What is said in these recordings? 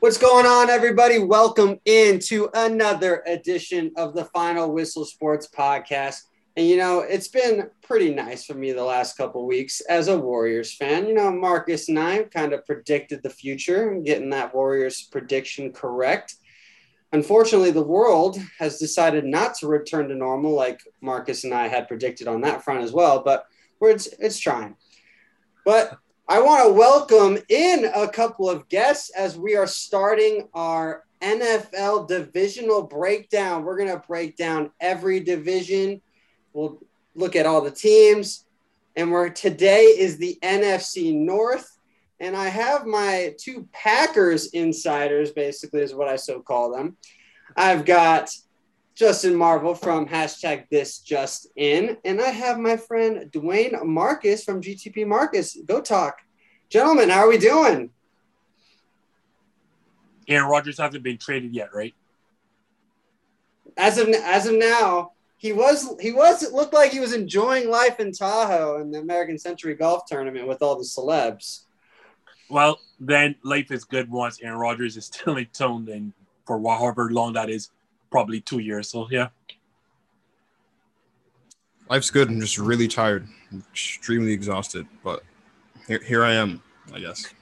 What's going on, everybody? Welcome into another edition of the Final Whistle Sports Podcast. And you know, it's been pretty nice for me the last couple weeks as a Warriors fan. You know, Marcus and I kind of predicted the future and getting that Warriors prediction correct. Unfortunately, the world has decided not to return to normal, like Marcus and I had predicted on that front as well. But it's, it's trying. But I want to welcome in a couple of guests as we are starting our NFL divisional breakdown. We're going to break down every division. We'll look at all the teams. And we're today is the NFC North. And I have my two Packers insiders, basically, is what I so call them. I've got Justin Marvel from hashtag this just in. And I have my friend Dwayne Marcus from GTP Marcus. Go talk. Gentlemen, how are we doing? Aaron Rodgers hasn't been traded yet, right? As of as of now, he was he was it looked like he was enjoying life in Tahoe in the American Century Golf Tournament with all the celebs. Well, then life is good once Aaron Rodgers is still in tone and for however long that is, probably two years. So yeah. Life's good. I'm just really tired. I'm extremely exhausted, but here, here I am, I guess.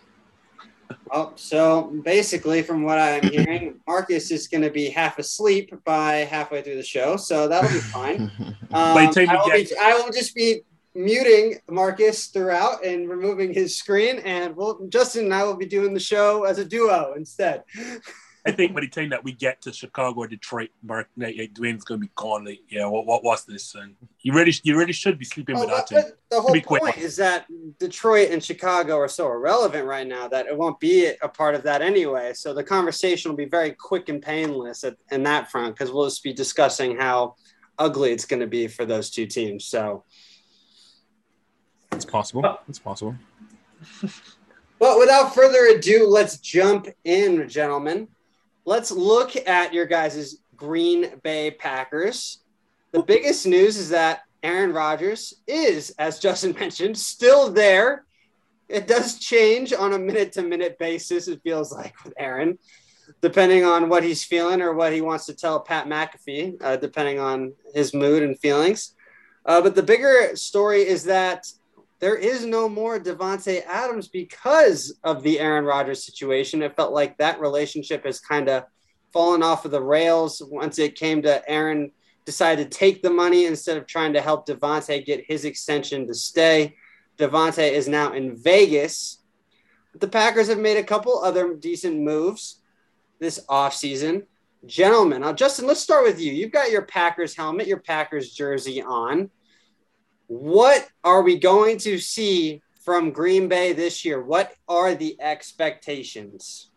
Oh, so basically, from what I'm hearing, Marcus is going to be half asleep by halfway through the show, so that'll be fine. Um, I, will be, I will just be muting Marcus throughout and removing his screen, and we'll, Justin and I will be doing the show as a duo instead. I think by the time that we get to Chicago or Detroit, Mark Dwayne's gonna be calling like, yeah, what, what was this? And you really you really should be sleeping well, without him. The whole point quick. is that Detroit and Chicago are so irrelevant right now that it won't be a part of that anyway. So the conversation will be very quick and painless at, in that front because we'll just be discussing how ugly it's going to be for those two teams. So it's possible. It's possible. But without further ado, let's jump in, gentlemen let's look at your guys' Green Bay Packers. The biggest news is that Aaron Rodgers is, as Justin mentioned, still there. It does change on a minute to minute basis, it feels like with Aaron, depending on what he's feeling or what he wants to tell Pat McAfee, uh, depending on his mood and feelings. Uh, but the bigger story is that there is no more Davante Adams because of the Aaron Rodgers situation. It felt like that relationship has kind of fallen off of the rails once it came to Aaron decided to take the money instead of trying to help Davante get his extension to stay. Davante is now in Vegas. The Packers have made a couple other decent moves this offseason. Gentlemen, now Justin, let's start with you. You've got your Packers helmet, your Packers jersey on. What are we going to see from Green Bay this year? What are the expectations?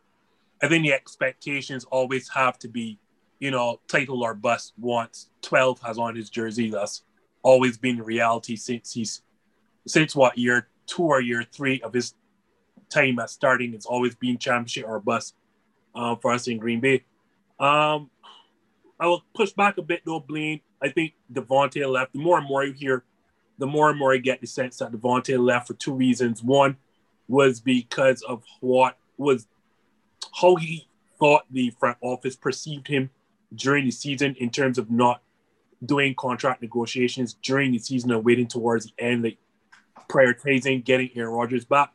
I think the expectations always have to be, you know, title or bust once 12 has on his jersey. That's always been reality since he's, since what, year two or year three of his time at starting. It's always been championship or bust um, for us in Green Bay. Um, I will push back a bit though, Blaine. I think Davante left. The more and more you hear the more and more I get the sense that Davante left for two reasons. One was because of what was how he thought the front office perceived him during the season in terms of not doing contract negotiations during the season and waiting towards the end, like prioritizing getting Aaron Rodgers back.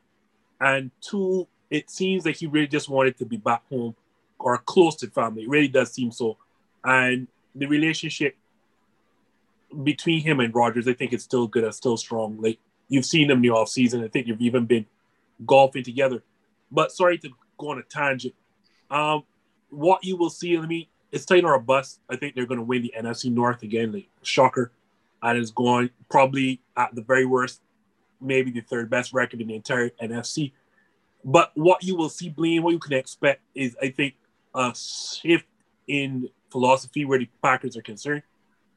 And two, it seems like he really just wanted to be back home or close to family. It really does seem so. And the relationship between him and Rodgers, I think it's still good, it's still strong. Like you've seen them the off season. I think you've even been golfing together. But sorry to go on a tangent. Um, what you will see, I me, it's tight or a bust. I think they're going to win the NFC North again. Like shocker, and it's going probably at the very worst, maybe the third best record in the entire NFC. But what you will see, Blaine, what you can expect is, I think, a shift in philosophy where the Packers are concerned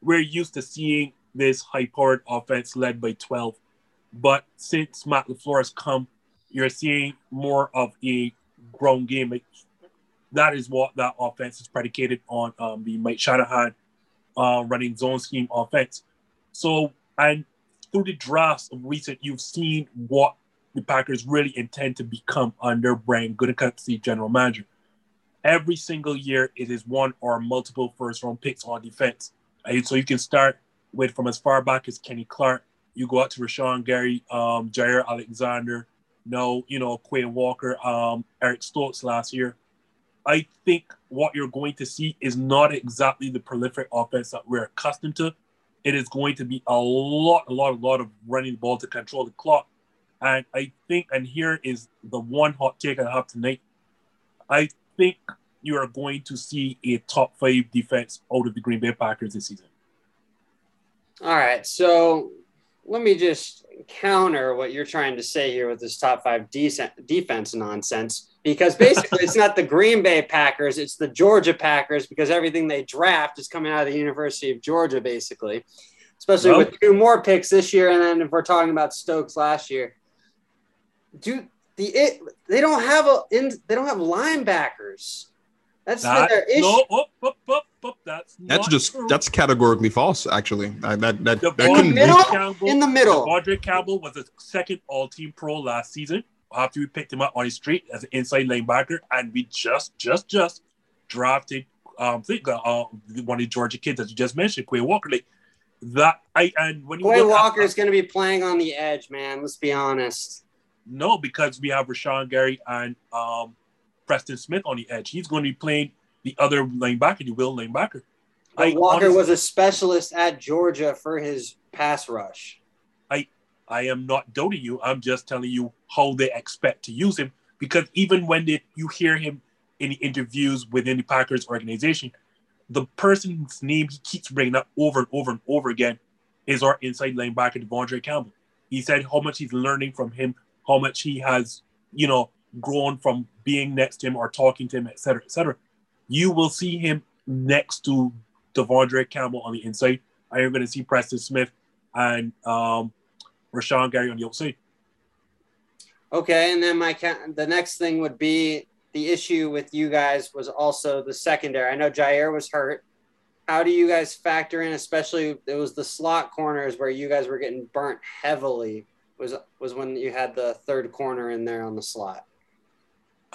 we're used to seeing this high-powered offense led by 12. But since Matt LaFleur has come, you're seeing more of a grown game. That is what that offense is predicated on. Um, the Mike Shanahan uh, running zone scheme offense. So, and through the drafts of recent, you've seen what the Packers really intend to become under Brian Gutekunst, the general manager. every single year it is one or multiple first round picks on defense. So you can start with from as far back as Kenny Clark. You go out to Rashan Gary, um, Jaire Alexander, no, you know, Quay Walker, um, Eric Stokes last year. I think what you're going to see is not exactly the prolific offense that we're accustomed to. It is going to be a lot, a lot, a lot of running the ball to control the clock. And I think, and here is the one hot take I have tonight. I think you are going to see a top five defense out of the Green Bay Packers this season. All right. So let me just counter what you're trying to say here with this top five decent defense nonsense because basically it's not the Green Bay Packers, it's the Georgia Packers because everything they draft is coming out of the University of Georgia, basically, especially well, with two more picks this year. And then if we're talking about Stokes last year, do the it they don't have a in they don't have linebackers. That's that, their issue. No, that's that's just true. that's categorically false. Actually, that that that, that couldn't middle, Campbell, in the middle. Audrey Campbell was a second All-Team Pro last season. After we picked him up on the street as an inside linebacker, and we just just just drafted um think uh, one of the Georgia kids that you just mentioned, Quay Walker. Like that, I and when you Quay Walker is going to be playing on the edge, man. Let's be honest. No, because we have Rashan Gary and um Preston Smith on the edge. He's going to be playing the other linebacker, the will linebacker. I, Walker honestly, was a specialist at Georgia for his pass rush. I I am not doubting you. I'm just telling you how they expect to use him because even when they, you hear him in the interviews within the Packers organization, the person's name he keeps bringing up over and over and over again is our inside linebacker De'Vondre Campbell. He said how much he's learning from him, how much he has, you know, grown from being next to him or talking to him, etc., etc. You will see him next to De'Vondre Campbell on the inside. I am going to see Preston Smith and um, Rashan Gary on the outside. Okay, and then my the next thing would be the issue with you guys was also the secondary. I know Jaire was hurt. How do you guys factor in, especially it was the slot corners where you guys were getting burnt heavily? Was was when you had the third corner in there on the slot?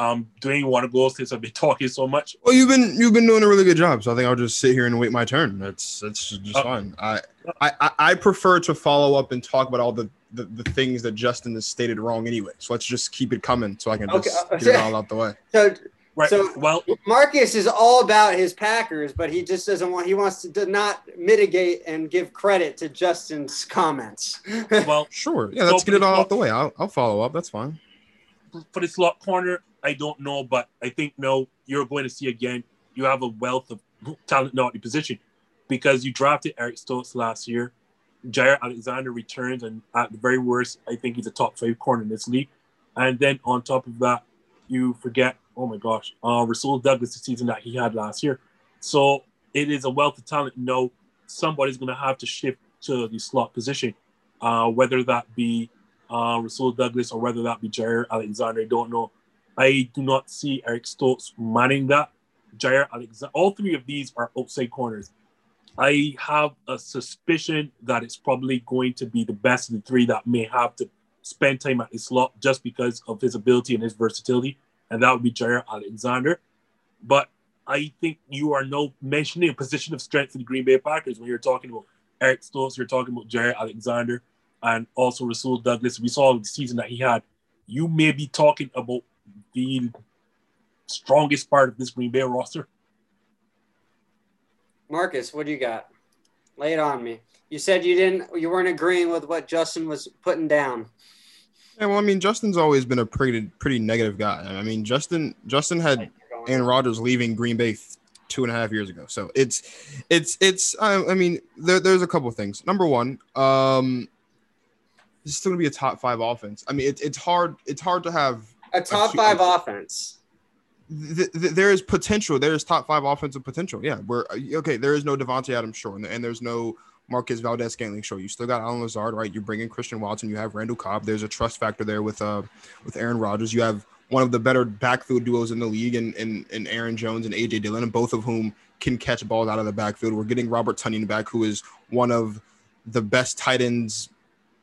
Um, doing want to go since I've been talking so much. Well, you've been you've been doing a really good job, so I think I'll just sit here and wait my turn. That's that's just uh, fine. I, I I prefer to follow up and talk about all the, the, the things that Justin has stated wrong anyway. So let's just keep it coming, so I can just okay. get it all out the way. So. Right. So well, Marcus is all about his Packers, but he just doesn't want. He wants to not mitigate and give credit to Justin's comments. well, sure. Yeah, let's so get it all out the way. I'll, I'll follow up. That's fine. For the slot corner, I don't know, but I think no, you're going to see again. You have a wealth of talent at the position because you drafted Eric Stokes last year. Jaire Alexander returns, and at the very worst, I think he's a top five corner in this league. And then on top of that, you forget, oh my gosh, uh, Rasul Douglas, the season that he had last year. So it is a wealth of talent. No, somebody's going to have to shift to the slot position, uh, whether that be uh, Rasul Douglas or whether that be Jaire Alexander. I don't know. I do not see Eric Stokes manning that. Jaire Alexander, all three of these are outside corners. I have a suspicion that it's probably going to be the best of the three that may have to spend time at the slot just because of his ability and his versatility, and that would be Jaire Alexander. But I think you are now mentioning a position of strength for the Green Bay Packers when you're talking about Eric Stokes, you're talking about Jaire Alexander, and also Rasul Douglas. We saw the season that he had. You may be talking about the strongest part of this Green Bay roster. Marcus, what do you got? Lay it on me. You said you didn't, you weren't agreeing with what Justin was putting down. Yeah, well, I mean, Justin's always been a pretty, pretty negative guy. I mean, Justin, Justin had Aaron Rodgers leaving Green Bay two and a half years ago. So it's, it's, it's. I, I mean, there, there's a couple of things. Number one, um, this is still gonna be a top five offense. I mean, it's it's hard. It's hard to have a top a, five a, offense. Th- th- there is potential. There is top five offensive potential. Yeah, we're okay. There is no Davante Adams show, and, and there's no Marquez Valdes-Scantling show. You still got Allen Lazard, right? You bring in Christian Watson. You have Randall Cobb. There's a trust factor there with uh with Aaron Rodgers. You have one of the better backfield duos in the league, and and, and Aaron Jones and AJ Dillon, and both of whom can catch balls out of the backfield. We're getting Robert Tonyan back, who is one of the best tight ends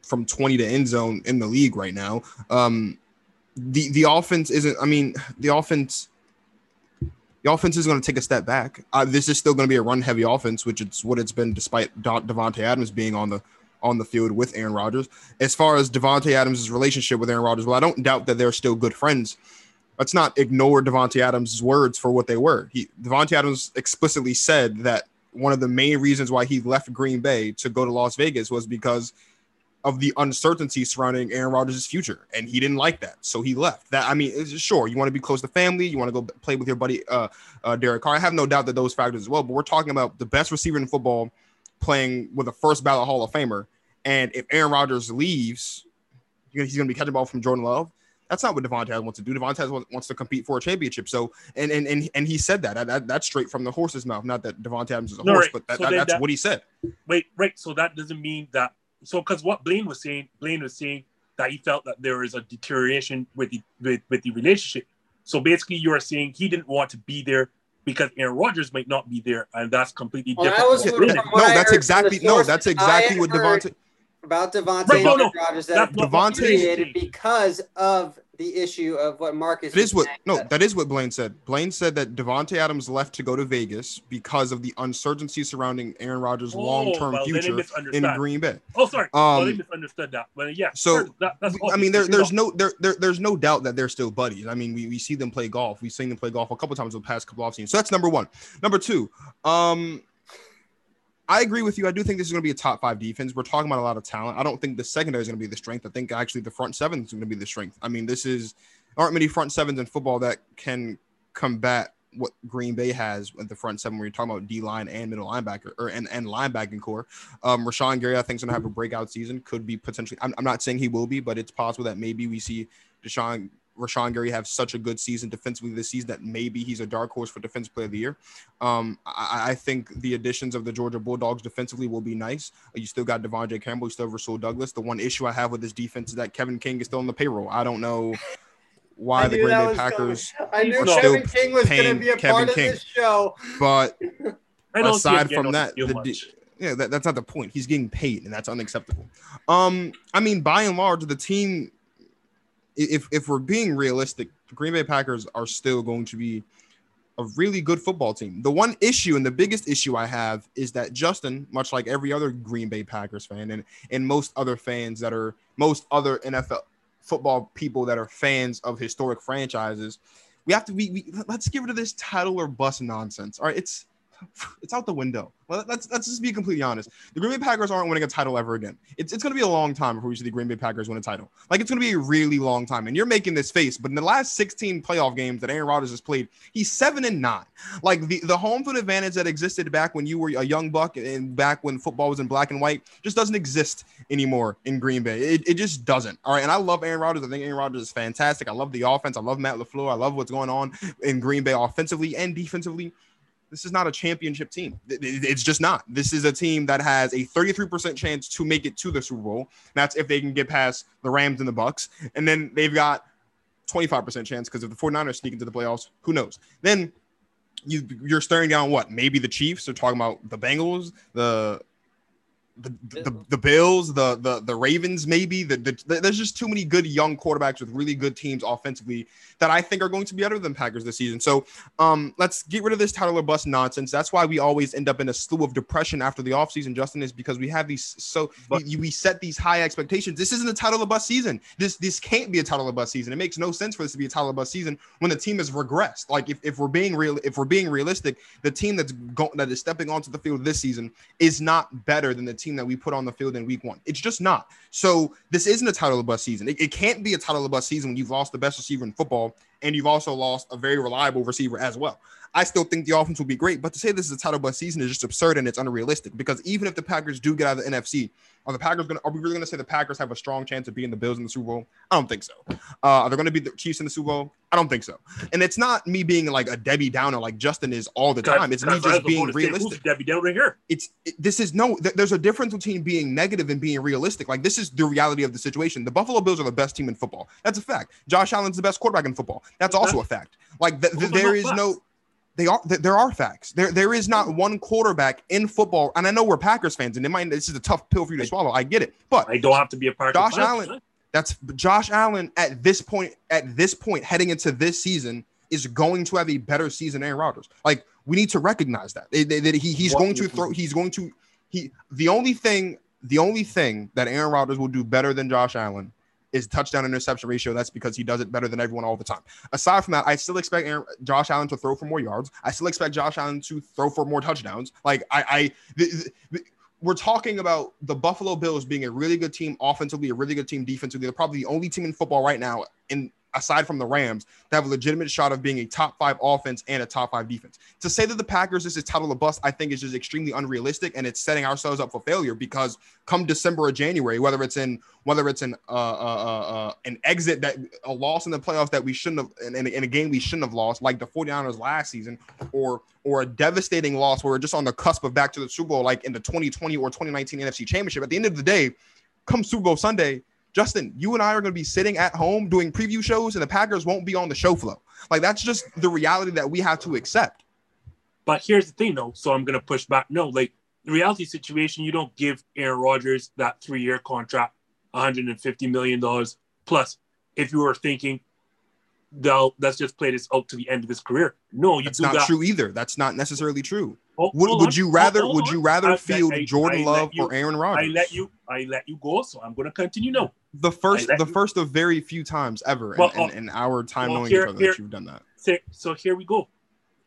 from 20 to end zone in the league right now. Um, the the offense isn't. I mean, the offense. The offense is going to take a step back. Uh, this is still going to be a run heavy offense, which it's what it's been despite Davante Adams being on the on the field with Aaron Rodgers. As far as Davante Adams' relationship with Aaron Rodgers, well, I don't doubt that they're still good friends. Let's not ignore Davante Adams' words for what they were. He Davante Adams explicitly said that one of the main reasons why he left Green Bay to go to Las Vegas was because of the uncertainty surrounding Aaron Rodgers' future, and he didn't like that, so he left. That I mean, sure, you want to be close to family, you want to go play with your buddy uh, uh, Derek Carr. I have no doubt that those factors as well. But we're talking about the best receiver in football playing with a first ballot Hall of Famer, and if Aaron Rodgers leaves, he's going to be catching ball from Jordan Love. That's not what Davante wants to do. Davante wants to compete for a championship. So, and and and, and he said that. that. That's straight from the horse's mouth. Not that Davante Adams is a no, horse, right. but that, so that, that's that, what he said. Wait, right. So that doesn't mean that. So, because what Blaine was saying, Blaine was saying that he felt that there is a deterioration with the with, with the relationship. So basically, you are saying he didn't want to be there because Aaron Rodgers might not be there, and that's completely well, different. That no, that's exactly no, that's exactly what Davante about Davante right, no, no. Rodgers that Davante because of the issue of what Marcus. It is what no, that is what Blaine said. Blaine said that Davante Adams left to go to Vegas because of the uncertainty surrounding Aaron Rodgers' oh, long-term well, future in Green Bay. Oh, sorry, um, well, they misunderstood that. But yeah, so that, I mean, there, there's no there, there there's no doubt that they're still buddies. I mean, we, we see them play golf. We've seen them play golf a couple times over the past couple off seasons. So that's number one. Number two, um, I agree with you. I do think this is going to be a top five defense. We're talking about a lot of talent. I don't think the secondary is going to be the strength. I think actually the front seven is going to be the strength. I mean, this is aren't many front sevens in football that can combat what Green Bay has at the front seven, where you're talking about D line and middle linebacker or and, and linebacking core. Um, Rashan Gary, I think, is going to have a breakout season. Could be potentially. I'm, I'm not saying he will be, but it's possible that maybe we see Deshaun Rashan Gary have such a good season defensively this season that maybe he's a dark horse for defense player of the year. Um, I, I, think the additions of the Georgia Bulldogs defensively will be nice. You still got De'Vondre Campbell, you still have Rasul Douglas. The one issue I have with this defense is that Kevin King is still on the payroll. I don't know why the Green Bay Packers I knew Kevin King was going to be a Kevin part King. of this show. But aside from that, the, yeah, that, that's not the point. He's getting paid, and that's unacceptable. Um, I mean, by and large, the team if if we're being realistic, the Green Bay Packers are still going to be a really good football team. The one issue and the biggest issue I have is that Justin, much like every other Green Bay Packers fan and and most other fans that are most other NFL football people that are fans of historic franchises, we have to we, we let's get rid of this title or bust nonsense. All right, it's it's out the window. Let's let's just be completely honest. The Green Bay Packers aren't winning a title ever again. It's, it's going to be a long time before we see the Green Bay Packers win a title. Like it's going to be a really long time. And you're making this face, but in the last 16 playoff games that Aaron Rodgers has played, he's seven and nine. Like the the home field advantage that existed back when you were a young buck and back when football was in black and white just doesn't exist anymore in Green Bay. It, it just doesn't. All right, and I love Aaron Rodgers. I think Aaron Rodgers is fantastic. I love the offense. I love Matt LaFleur. I love what's going on in Green Bay offensively and defensively this is not a championship team. It's just not. This is a team that has a 33% chance to make it to the Super Bowl. That's if they can get past the Rams and the Bucs. And then they've got 25% chance because if the 49ers sneak into the playoffs, who knows? Then you you're staring down what? Maybe the Chiefs. They're talking about the Bengals, the the, the, the Bills, the the the Ravens, maybe. The, the, there's just too many good young quarterbacks with really good teams offensively that I think are going to be better than Packers this season. So um, let's get rid of this title or bust nonsense. That's why we always end up in a slew of depression after the offseason, Justin, is because we have these so but, we, we, set these high expectations. This isn't a title or bust season. This this can't be a title or bust season. It makes no sense for this to be a title or bust season when the team has regressed. Like if, if we're being real, if we're being realistic, the team that's going that is stepping onto the field this season is not better than the team that we put on the field in week one. It's just not. So this isn't a title of bus season. It, it can't be a title of bus season when you've lost the best receiver in football and you've also lost a very reliable receiver as well. I still think the offense will be great, but to say this is a title bus season is just absurd and it's unrealistic because even if the Packers do get out of the NFC, are the Packers going are we really going to say the Packers have a strong chance of being the Bills in the Super Bowl? I don't think so. Uh, are they going to be the Chiefs in the Super Bowl? I don't think so. And it's not me being like a Debbie Downer like Justin is all the time. It's me just being realistic. Debbie Downer here. It's it, this is no. Th- there's a difference between being negative and being realistic. Like this is the reality of the situation. The Buffalo Bills are the best team in football. That's a fact. Josh Allen's the best quarterback in football. That's also a fact. Like th- th- there is no they are there are facts. There there is not one quarterback in football, and I know we're Packers fans, and it might this is a tough pill for you to swallow. I get it, but I don't have to be a Packers. Josh Allen, that's Josh Allen at this point. At this point, heading into this season, is going to have a better season than Aaron Rodgers. Like we need to recognize that that, that he, he's What- going to throw. He's going to he. The only thing, the only thing that Aaron Rodgers will do better than Josh Allen is touchdown interception ratio. That's because he does it better than everyone all the time. Aside from that, I still expect Aaron, Josh Allen to throw for more yards. I still expect Josh Allen to throw for more touchdowns. Like I, I the, the, we're talking about the Buffalo Bills being a really good team offensively, a really good team defensively. They're probably the only team in football right now, in aside from the Rams, that have a legitimate shot of being a top five offense and a top five defense. To say that the Packers this is title of bust, I think is just extremely unrealistic, and it's setting ourselves up for failure because come December or January, whether it's in whether it's an uh, uh, uh, uh, an exit that a loss in the playoffs that we shouldn't have in, in, in a game we shouldn't have lost, like the 49ers last season, or or a devastating loss where we're just on the cusp of back to the Super Bowl, like in the 2020 or 2019 NFC Championship. At the end of the day, come Super Bowl Sunday, Justin, you and I are going to be sitting at home doing preview shows, and the Packers won't be on the show flow. Like that's just the reality that we have to accept. But here's the thing, though. So I'm going to push back. No, like the reality situation, you don't give Aaron Rodgers that three year contract, 150 million dollars plus. If you were thinking, they'll let's just play this out to the end of his career. No, you That's do not that. true either. That's not necessarily true. Oh, Would, would you rather Hold would you rather I- field I- Jordan I let Love you- or Aaron Rodgers? I let you. I let you go, so I'm going to continue No, the first the you- first of very few times ever in, Well, in, uh, in our time well, knowing here- each other here- that you've done that. So, here we go.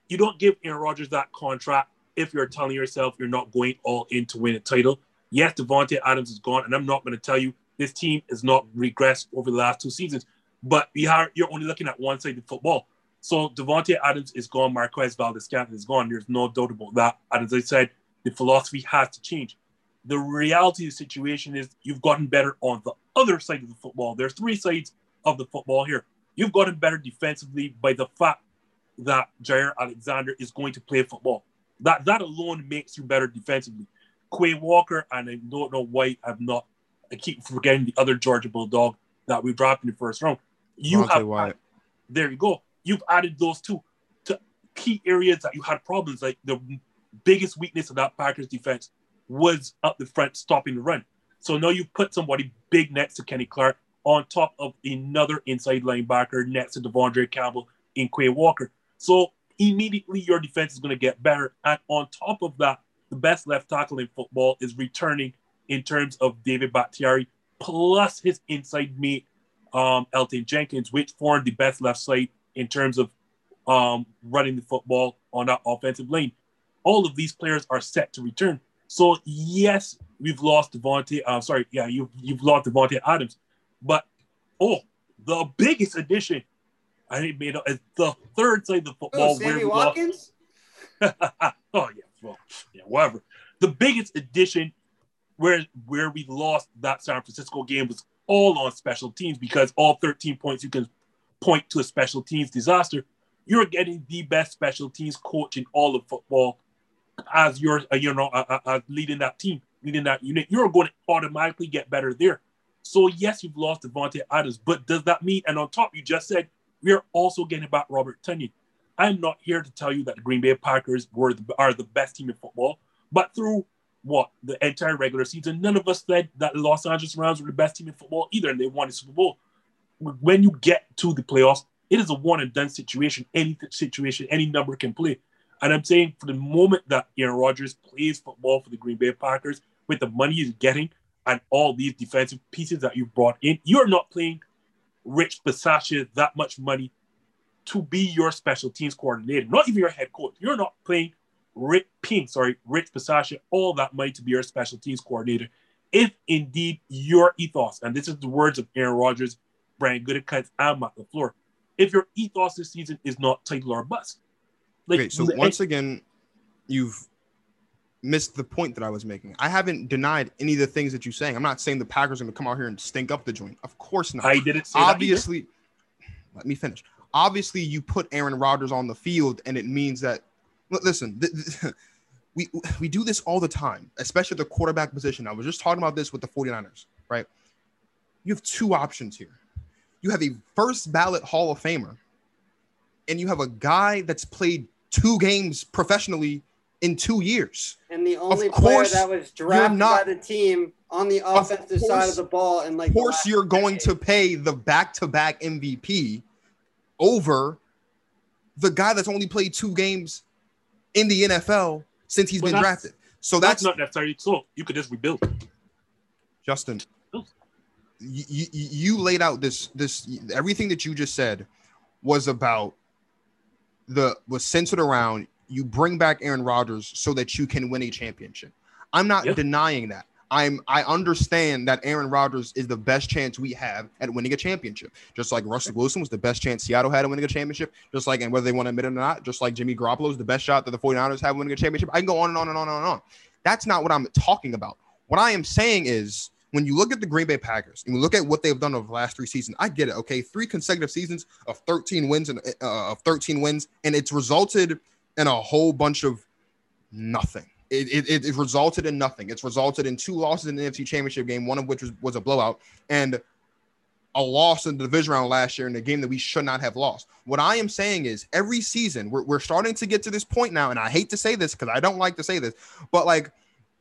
You don't give Aaron Rodgers that contract if you're telling yourself you're not going all in to win a title. Yes, Davante Adams is gone, and I'm not going to tell you this team has not regressed over the last two seasons. But we are you're only looking at one side of football. So Davante Adams is gone, Marquez Valdes-Scantling is gone. There's no doubt about that. And as I said, the philosophy has to change. The reality of the situation is you've gotten better on the other side of the football. There's three sides of the football here. You've gotten better defensively by the fact that Jaire Alexander is going to play football. That that alone makes you better defensively. Quay Walker and I don't know why I'm not. I keep forgetting the other Georgia Bulldog that we dropped in the first round. You Devonte have Wyatt. there you go. You've added those two to key areas that you had problems. Like the biggest weakness of that Packers defense was up the front stopping the run. So now you put somebody big next to Kenny Clark on top of another inside linebacker next to De'Vondre Campbell in Quay Walker. So immediately your defense is going to get better. And on top of that, the best left tackle in football is returning in terms of David Bakhtiari plus his inside mate um, Elgton Jenkins, which formed the best left side in terms of um, running the football on that offensive lane. All of these players are set to return. So yes, we've lost Davante. Uh, sorry, yeah, you've you've lost Davante Adams, but oh, the biggest addition I think made is the third side of the football Oh, Sammy we lost- Watkins? oh yeah, well, yeah, whatever. The biggest addition where where we lost that San Francisco game was all on special teams because all 13 points you can point to a special teams disaster. You're getting the best special teams coach in all of football as you're uh, you know uh, uh, leading that team, leading that unit. You're going to automatically get better there. So yes, you've lost Davante Adams, but does that mean? And on top, you just said we're also getting back Robert Tonyan. I'm not here to tell you that the Green Bay Packers were the, are the best team in football, but through what the entire regular season, none of us said that the Los Angeles Rams were the best team in football either, and they won the Super Bowl. When you get to the playoffs, it is a one and done situation. Any situation, any number can play. And I'm saying for the moment that Aaron Rodgers plays football for the Green Bay Packers with the money he's getting and all these defensive pieces that you've brought in, you're not playing Rich Bisaccia that much money to be your special teams coordinator, not even your head coach. You're not playing Rick Ping, sorry, Rich Bisaccia, all that money to be your special teams coordinator. If indeed your ethos, and this is the words of Aaron Rodgers, Brian Gutekunst, and Matt LaFleur, if your ethos this season is not title or bust. okay, so the- once again, you've missed the point that I was making. I haven't denied any of the things that you're saying. I'm not saying the Packers are going to come out here and stink up the joint. Of course not. I didn't say that obviously let me finish obviously you put aaron rodgers on the field and it means that listen th- th- we we do this all the time especially at the quarterback position i was just talking about this with the 49ers right you have two options here you have a first ballot hall of famer and you have a guy that's played two games professionally in two years And the only Of player that was drafted not- by the team on the Of offensive side of the ball, and like of course you're going to pay the back-to-back mvp over the guy that's only played two games in the NFL since he's Well, been drafted. So that's, that's, not necessarily so. You could just rebuild. Justin. You, you, you laid out this this everything that you just said was about the was centered around you bring back Aaron Rodgers so that you can win a championship. I'm not denying that. I'm I understand that Aaron Rodgers is the best chance we have at winning a championship. Just like Russell Wilson was the best chance Seattle had at winning a championship. Just like and whether they want to admit it or not, just like Jimmy Garoppolo is the best shot that the 49ers have winning a championship. I can go on and on and on and on and on. That's not what I'm talking about. What I am saying is when you look at the Green Bay Packers and you look at what they've done over the last three seasons, I get it. Okay, three consecutive seasons of 13 wins and uh, of 13 wins, and it's resulted in a whole bunch of nothing. It, it, it, resulted in nothing. It's resulted in two losses in the NFC Championship game, one of which was, was a blowout, and a loss in the division round last year in a game that we should not have lost. What I am saying is every season we're, we're starting to get to this point now, and I hate to say this because I don't like to say this, but like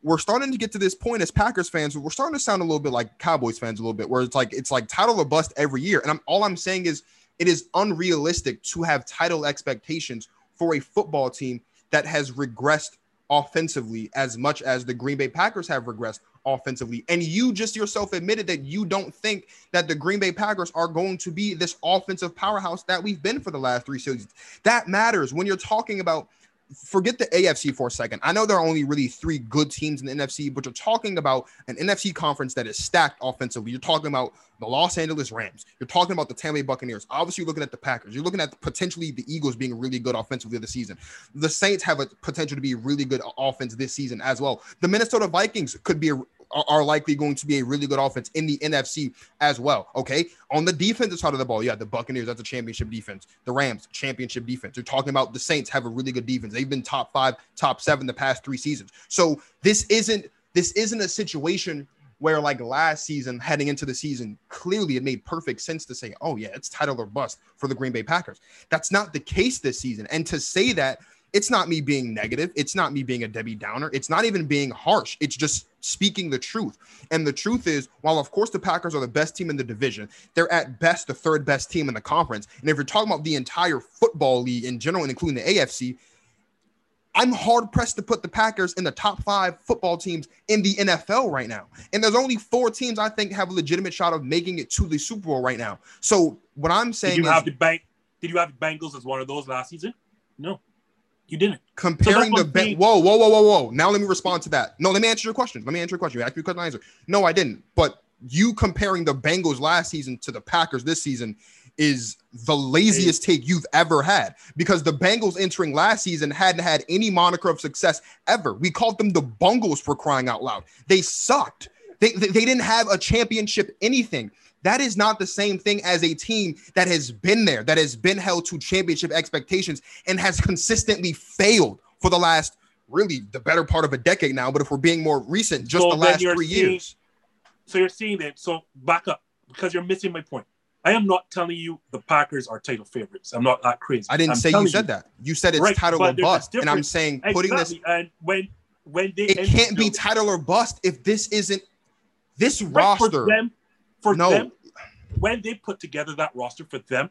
we're starting to get to this point as Packers fans. We're starting to sound a little bit like Cowboys fans a little bit, where it's like it's like title or bust every year. And I'm all I'm saying is it is unrealistic to have title expectations for a football team that has regressed offensively as much as the Green Bay Packers have regressed offensively. And you just yourself admitted that you don't think that the Green Bay Packers are going to be this offensive powerhouse that we've been for the last three seasons. That matters when you're talking about forget the AFC for a second. I know there are only really three good teams in the NFC, but you're talking about an NFC conference that is stacked offensively. You're talking about the Los Angeles Rams. You're talking about the Tampa Bay Buccaneers. Obviously, you're looking at the Packers. You're looking at potentially the Eagles being really good offensively this season. The Saints have a potential to be really good offense this season as well. The Minnesota Vikings could be a are- likely going to be a really good offense in the NFC as well. Okay. On the defensive side of the ball, yeah, the Buccaneers, that's a championship defense. The Rams, championship defense. You're talking about the Saints have a really good defense. They've been top five, top seven the past three seasons. So this isn't this isn't a situation where like last season, heading into the season, clearly it made perfect sense to say, oh yeah, it's title or bust for the Green Bay Packers. That's not the case this season. And to say that it's not me being negative. It's not me being a Debbie Downer. It's not even being harsh. It's just speaking the truth. And the truth is, while of course the Packers are the best team in the division, they're at best the third best team in the conference. And if you're talking about the entire football league in general, and including the AFC, I'm hard pressed to put the Packers in the top five football teams in the NFL right now. And there's only four teams I think have a legitimate shot of making it to the Super Bowl right now. So what I'm saying Did you is have the bank? Did you have the Bengals as one of those last season? No, you didn't. comparing So the that's what I'm ben- saying. whoa, whoa, whoa, whoa, whoa. Now let me respond to that. No, let me answer your question. Let me answer your question. You asked me a question, I answer. No, I didn't. But you comparing the Bengals last season to the Packers this season is the laziest take you've ever had because the Bengals entering last season hadn't had any moniker of success ever. We called them the Bungles for crying out loud. They sucked. They, they, they didn't have a championship anything. That is not the same thing as a team that has been there, that has been held to championship expectations and has consistently failed for the last really the better part of a decade now. But if we're being more recent, just So the last three seeing- years. So you're seeing that. So back up because you're missing my point. I am not telling you the Packers are title favorites. I'm not that crazy. I didn't I'm say you said that. You said it's Right, title or bust. And I'm saying putting this And when when they it can't be title or bust if this isn't this right, roster. for them. For No. them, when they put together that roster for them,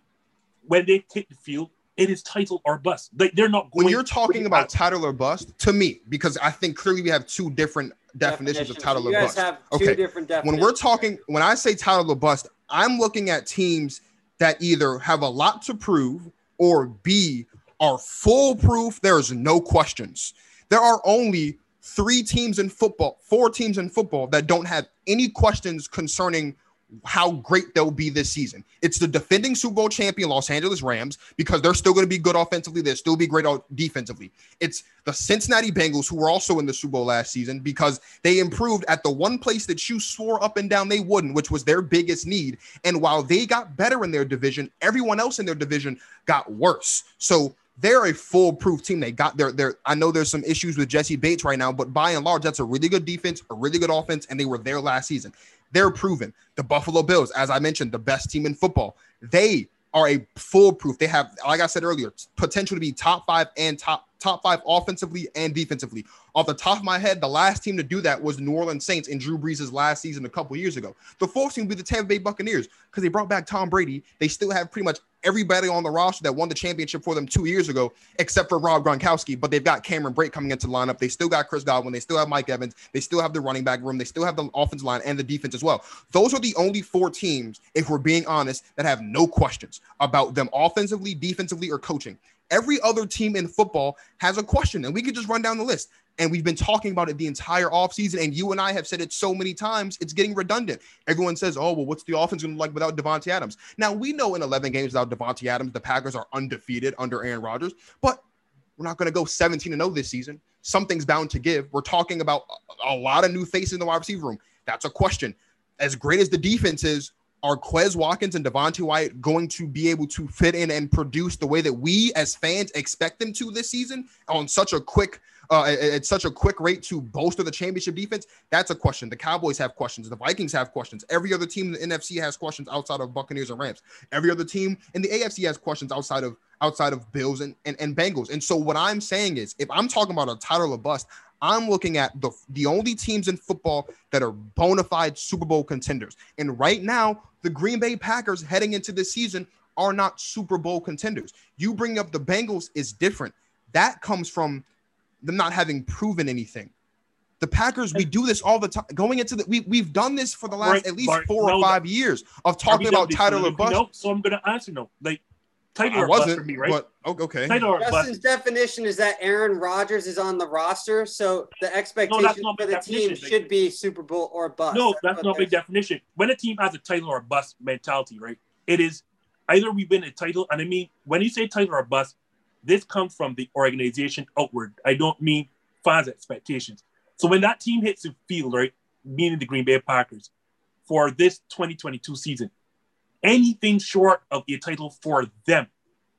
when they take the field, it is title or bust. They, they're not going. when you're talking about at- title or bust, to me, because I think clearly we have two different definitions, of title you or guys bust. have two Okay. different when we're talking when i say title or bust i'm looking at teams that either have a lot to prove or b are foolproof there's no questions there are only three teams in football four teams in football that don't have any questions concerning how great they'll be this season. It's the defending Super Bowl champion Los Angeles Rams because they're still going to be good offensively. They'll still be great defensively. It's the Cincinnati Bengals who were also in the Super Bowl last season because they improved at the one place that you swore up and down they wouldn't, which was their biggest need. And while they got better in their division, everyone else in their division got worse. So they're a foolproof team. They got their their. I know there's some issues with Jessie Bates right now, but by and large, that's a really good defense, a really good offense, and they were there last season. They're proven. The Buffalo Bills, as I mentioned, the best team in football. They are a foolproof. They have, like I said earlier, potential to be top five and top top five offensively and defensively. Off the top of my head, the last team to do that was New Orleans Saints in Drew Brees' last season a couple years ago. The fourth team would be the Tampa Bay Buccaneers because they brought back Tom Brady. They still have pretty much everybody on the roster that won the championship for them two years ago, except for Rob Gronkowski. But they've got Cameron Brate coming into the lineup. They still got Chris Godwin. They still have Mike Evans. They still have the running back room. They still have the offensive line and the defense as well. Those are the only four teams, if we're being honest, that have no questions about them offensively, defensively, or coaching. Every other team in football has a question, and we could just run down the list. And we've been talking about it the entire offseason. And you and I have said it so many times, it's getting redundant. Everyone says, oh, well, what's the offense going to look like without Davante Adams? Now, we know in 11 games without Davante Adams, the Packers are undefeated under Aaron Rodgers, but we're not going to go 17 0 this season. Something's bound to give. We're talking about a lot of new faces in the wide receiver room. That's a question. As great as the defense is, are Quez Watkins and Devonte Wyatt going to be able to fit in and produce the way that we as fans expect them to this season on such a quick uh, at, such a quick rate to bolster the championship defense? That's a question. The Cowboys have questions. The Vikings have questions. Every other team in the NFC has questions outside of Buccaneers and Rams. Every other team in the AFC has questions outside of outside of Bills and, and, and Bengals. And so what I'm saying is if I'm talking about a title or bust, I'm looking at the the only teams in football that are bona fide Super Bowl contenders. And right now, the Green Bay Packers heading into this season are not Super Bowl contenders. You bring up the Bengals is different. That comes from them not having proven anything. The Packers, we do this all the time. Going into the, we we've done this for the last right, at least four no, or five years of talking about title or bust. No, so I'm going to answer no. Like title or bust for me, right? But oh, okay. Title Justin's definition is that Aaron Rodgers is on the roster, so the expectation no, for the team should be Super Bowl or bust. No, that's, that's not a big definition. When a team has a title or a bust mentality, right? It is either we win a title, and I mean when you say title or bust, this comes from the organization outward. I don't mean fans' expectations. So when that team hits the field, right, meaning the Green Bay Packers, for this 2022 season, anything short of a title for them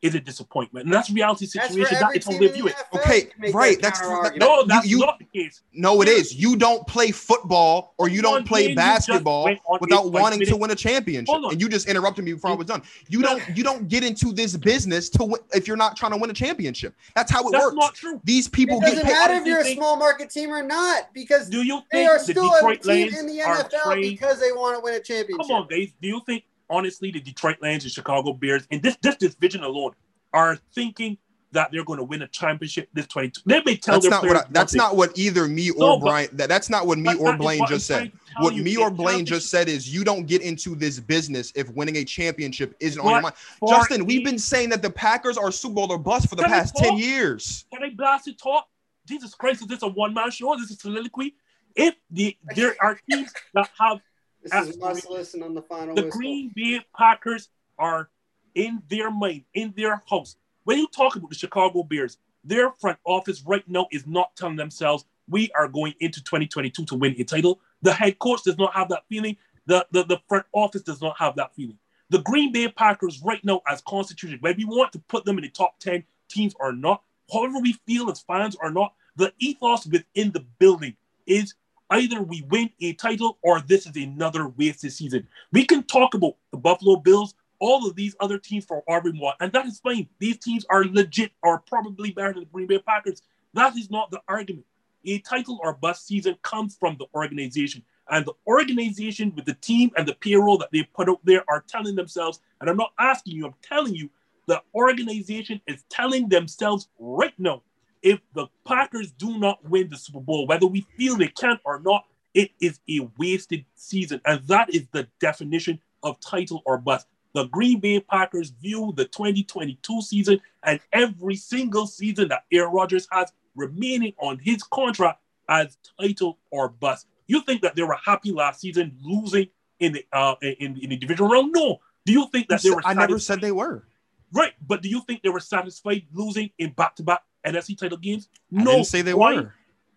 is a disappointment, and that's reality situation. That's, that's how they view it. Okay, right. That's that, no, that's you, not the case. No, it is. You don't play football or you don't play basketball without wanting to win a championship. And you just interrupted me before I was done. You don't. You don't get into this business to win, if you're not trying to win a championship. That's how it that's works. Not true. These people get it doesn't matter if you're a small market team or not because do you they are still a team in the NFL because they want to win a championship. Come on, guys. Do you think honestly, the Detroit Lions and Chicago Bears, and this this division alone, are thinking that they're going to win a championship this 22. They may tell that's not what I, that's not what either me or no, Brian that, that's not what me or Blaine just said. What me or Blaine just said is you don't get into this business if winning a championship isn't on your mind. Justin, we've been saying that the Packers are Super Bowl or bust for the past 10 years. Can I blast it talk? Jesus Christ, is this a one-man show? Is this a soliloquy? If the there are teams that have this is must listen on the final. The whistle. Green Bay Packers are in their mind, in their house. When you talk about the Chicago Bears, their front office right now is not telling themselves we are going into 2022 to win a title. The head coach does not have that feeling. The, the, the front office does not have that feeling. The Green Bay Packers right now, as constituted, whether we want to put them in the top 10 teams or not, however we feel as fans or not, the ethos within the building is either we win a title or this is another wasted season. We can talk about the Buffalo Bills, all of these other teams for Auburn one, and that is fine. These teams are legit or probably better than the Green Bay Packers. That is not the argument. A title or bust season comes from the organization. And the organization with the team and the payroll that they put out there are telling themselves, and I'm not asking you, I'm telling you, the organization is telling themselves right now if the Packers do not win the Super Bowl, whether we feel they can or not, it is a wasted season. And that is the definition of title or bust. The Green Bay Packers view the 2022 season and every single season that Aaron Rodgers has remaining on his contract as title or bust. You think that they were happy last season losing in the uh, in, in the division round? No. Do you think that they were? I never said they were. Right, but do you think they were satisfied losing in back-to-back NFC title games? I no, didn't say they Why? were.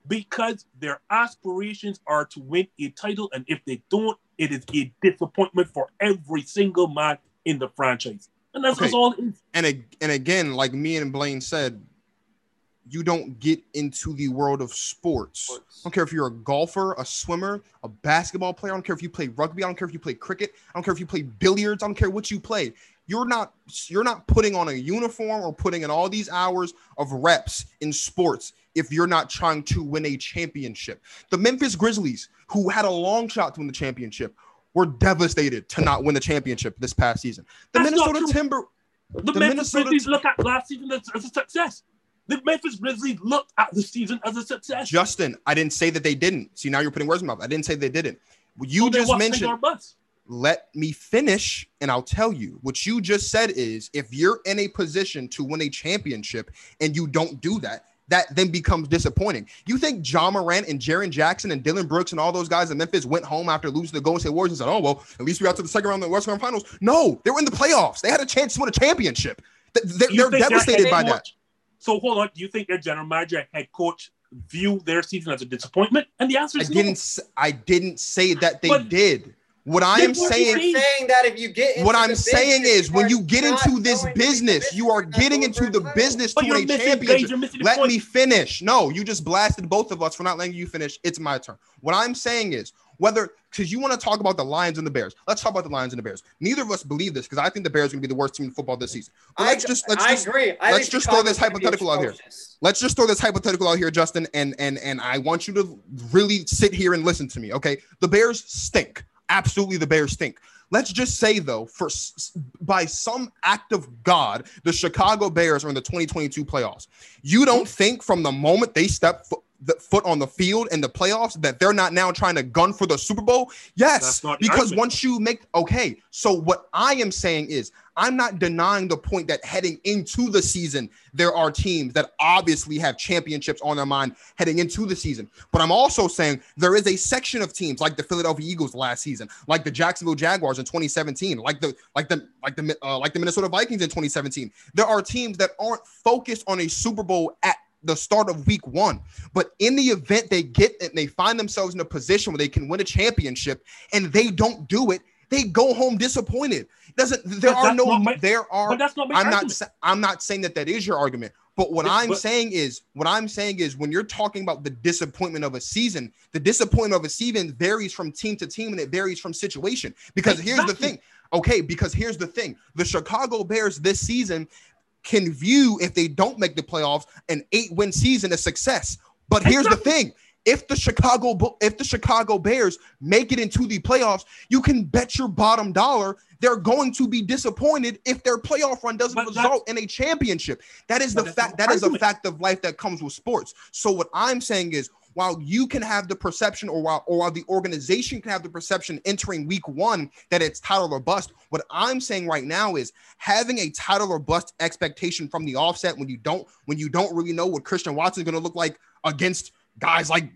Because their aspirations are to win a title, and if they don't, it is a disappointment for every single man in the franchise. And that's, okay. all. And, and again, like me and Blaine said, you don't get into the world of sports. sports. I don't care if you're a golfer, a swimmer, a basketball player. I don't care if you play rugby. I don't care if you play cricket. I don't care if you play billiards. I don't care what you play you're not you're not putting on a uniform or putting in all these hours of reps in sports if you're not trying to win a championship. The Memphis Grizzlies, who had a long shot to win the championship, were devastated to not win the championship this past season. The That's Minnesota Timber The, The Memphis Minnesota- Grizzlies look at last season as, as a success. The Memphis Grizzlies looked at the season as a success. Justin, I didn't say that they didn't. See, now you're putting words in my mouth. I didn't say they didn't. You So just mentioned. Take our bus. let me finish and I'll tell you what you just said is if you're in a position to win a championship and you don't do that, that then becomes disappointing. You think Ja Morant and Jaren Jackson and Dillon Brooks and all those guys in Memphis went home after losing the Golden State Warriors and said, "Oh well, at least we got to the second round of the Western Finals." No, they were in the playoffs. They had a chance to win a championship. They're, they're devastated by that. So hold on. Do you think their general manager head coach view their season as a disappointment? And the answer is I didn't. I didn't say that they But- did. What I am saying saying that if you get into what I'm saying is when you get into this going to be business, you are getting into the business But to you're win a missing championship. Gage, you're missing the Let me finish. No, you just blasted both of us for not letting you finish. It's my turn. What I'm saying is whether because you want to talk about the Lions and the Bears. Let's talk about the Lions and the Bears. Neither of us believe this because I think the Bears are going to be the worst team in football this season. But let's I, just let's I just agree. I let's just throw this Chicago's gonna be hypothetical out here. let's just throw this hypothetical out here, Justin, and and and I want you to really sit here and listen to me. Okay, the Bears stink. Absolutely, the Bears stink. Let's just say though, for by some act of God, the Chicago Bears are in the 2022 playoffs. You don't think from the moment they step foot, the foot on the field in the playoffs that they're not now trying to gun for the Super Bowl? Yes, That's not the because argument. once you make okay, so what I am saying is I'm not denying the point that heading into the season, there are teams that obviously have championships on their mind heading into the season. But I'm also saying there is a section of teams like the Philadelphia Eagles last season, like the Jacksonville Jaguars in 2017, like the like the like the uh, like the Minnesota Vikings in 2017. There are teams that aren't focused on a Super Bowl at the start of week one. But in the event they get and they find themselves in a position where they can win a championship and they don't do it, they go home disappointed. Doesn't there But are no my- there are But that's not my I'm not argument. sa- I'm not saying that that is your argument. But what I'm but- saying is what I'm saying is when you're talking about the disappointment of a season, the disappointment of a season varies from team to team and it varies from situation. Because here's the thing. Okay, because here's the thing. The Chicago Bears this season can view if they don't make the playoffs an 8-win season a success. But here's the thing. If the Chicago if the Chicago Bears make it into the playoffs, you can bet your bottom dollar they're going to be disappointed if their playoff run doesn't But result in a championship. That is the fact. That is a fact of life that comes with sports. So what I'm saying is, while you can have the perception, or while or while the organization can have the perception entering week one that it's title or bust, what I'm saying right now is having a title or bust expectation from the offset when you don't when you don't really know what Christian Watson is going to look like against guys like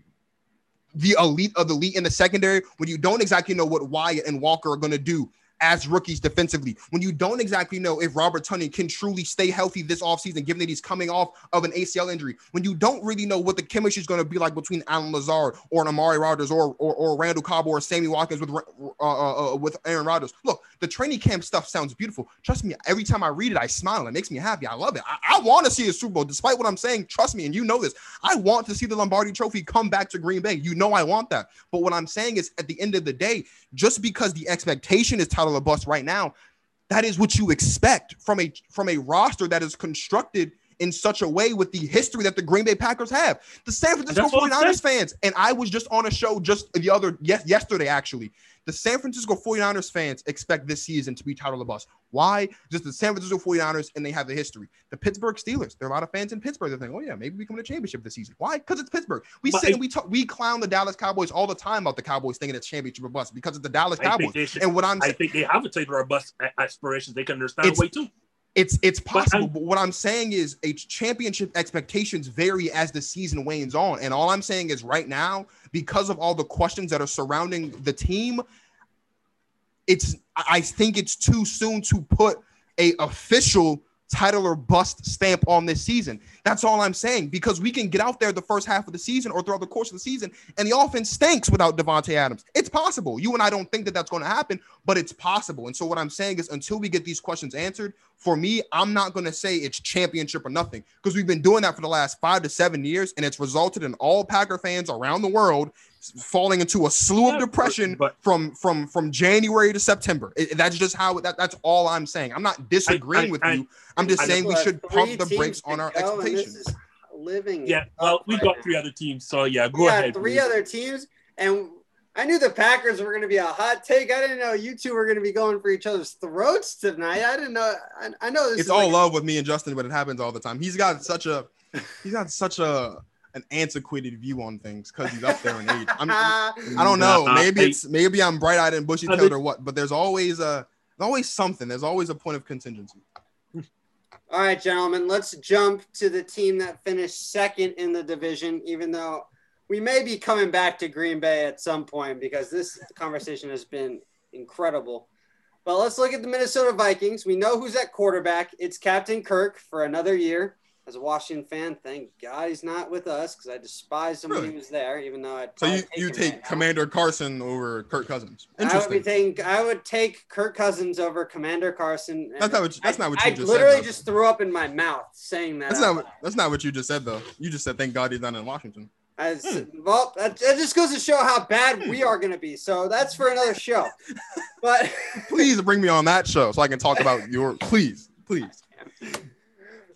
the elite of the elite in the secondary when you don't exactly know what Wyatt and Walker are going to do as rookies defensively, when you don't exactly know if Robert Tonyan can truly stay healthy this offseason, given that he's coming off of an ACL injury, when you don't really know what the chemistry is going to be like between Allen Lazard or an Amari Rodgers or, or, or Randall Cobb or Sammy Watkins with, uh, uh, uh, with Aaron Rodgers. Look, the training camp stuff sounds beautiful. Trust me, every time I read it, I smile. It makes me happy. I love it. I, I want to see a Super Bowl, despite what I'm saying. Trust me, and you know this. I want to see the Lombardi Trophy come back to Green Bay. You know I want that. But what I'm saying is, at the end of the day, just because the expectation is title or bust right now, that is what you expect from a from a roster that is constructed in such a way with the history that the Green Bay Packers have. The San Francisco That's what 49ers fans, and I was just on a show just the other yes yesterday actually. The San Francisco 49ers fans expect this season to be title or bust. Why? Just the San Francisco 49ers and they have the history. The Pittsburgh Steelers, there are a lot of fans in Pittsburgh that think, oh yeah, maybe we come to a championship this season. Why? Because it's Pittsburgh. We But sit I- and we talk, we clown the Dallas Cowboys all the time about the Cowboys thinking it's championship or bust because it's the Dallas Cowboys. should. And what I'm I think they have a title or bust aspirations. They can understand way too. it's it's possible, I'm- but what I'm saying is a championship expectations vary as the season wanes on. And all I'm saying is right now, because of all the questions that are surrounding the team, it's I think it's too soon to put a official title or bust stamp on this season. That's all I'm saying because we can get out there the first half of the season or throughout the course of the season and the offense stinks without Devonte Adams. It's possible. You and I don't think that that's going to happen, but it's possible. And so what I'm saying is until we get these questions answered, for me, I'm not going to say it's championship or nothing because we've been doing that for the last 5 to 7 years and it's resulted in all Packer fans around the world falling into a slew Yeah, of depression but- from from from January to September. It- that's just how that, that's all I'm saying. I'm not disagreeing I- with I- you. I'm just I saying we should pump the brakes on our go, this expectations. is Living. Yeah, well, we right got now. three other teams, so yeah, go we got ahead. three please. other teams, and I knew the Packers were going to be a hot take. I didn't know you two were going to be going for each other's throats tonight. I didn't know. I, I know this It's is all like- love with me and Justin, but it happens all the time. He's got such a he's got such a an antiquated view on things because he's up there in age. I'm, I don't know. Maybe it's maybe I'm bright eyed and bushy tailed or what, but there's always a there's always something. There's always a point of contingency. All right, gentlemen, let's jump to the team that finished second in the division, even though we may be coming back to Green Bay at some point because this conversation has been incredible. But let's look at the Minnesota Vikings. We know who's at quarterback. It's Captain Kirk for another year. As a Washington fan, thank God he's not with us because I despised him when he was there, even though I. So you, you take Commander Carson over Kirk Cousins. I would Interesting. taking. I would take Kirk Cousins over Commander Carson. That's not what you- that's I- not what you I just said, literally just threw up in my mouth saying that. That's not what, that's not what you just said though. You just said thank God he's not in Washington. As, Hmm. Well, that, that just goes to show how bad we are going to be. So that's for another show. But Please bring me on that show so I can talk about your please, please.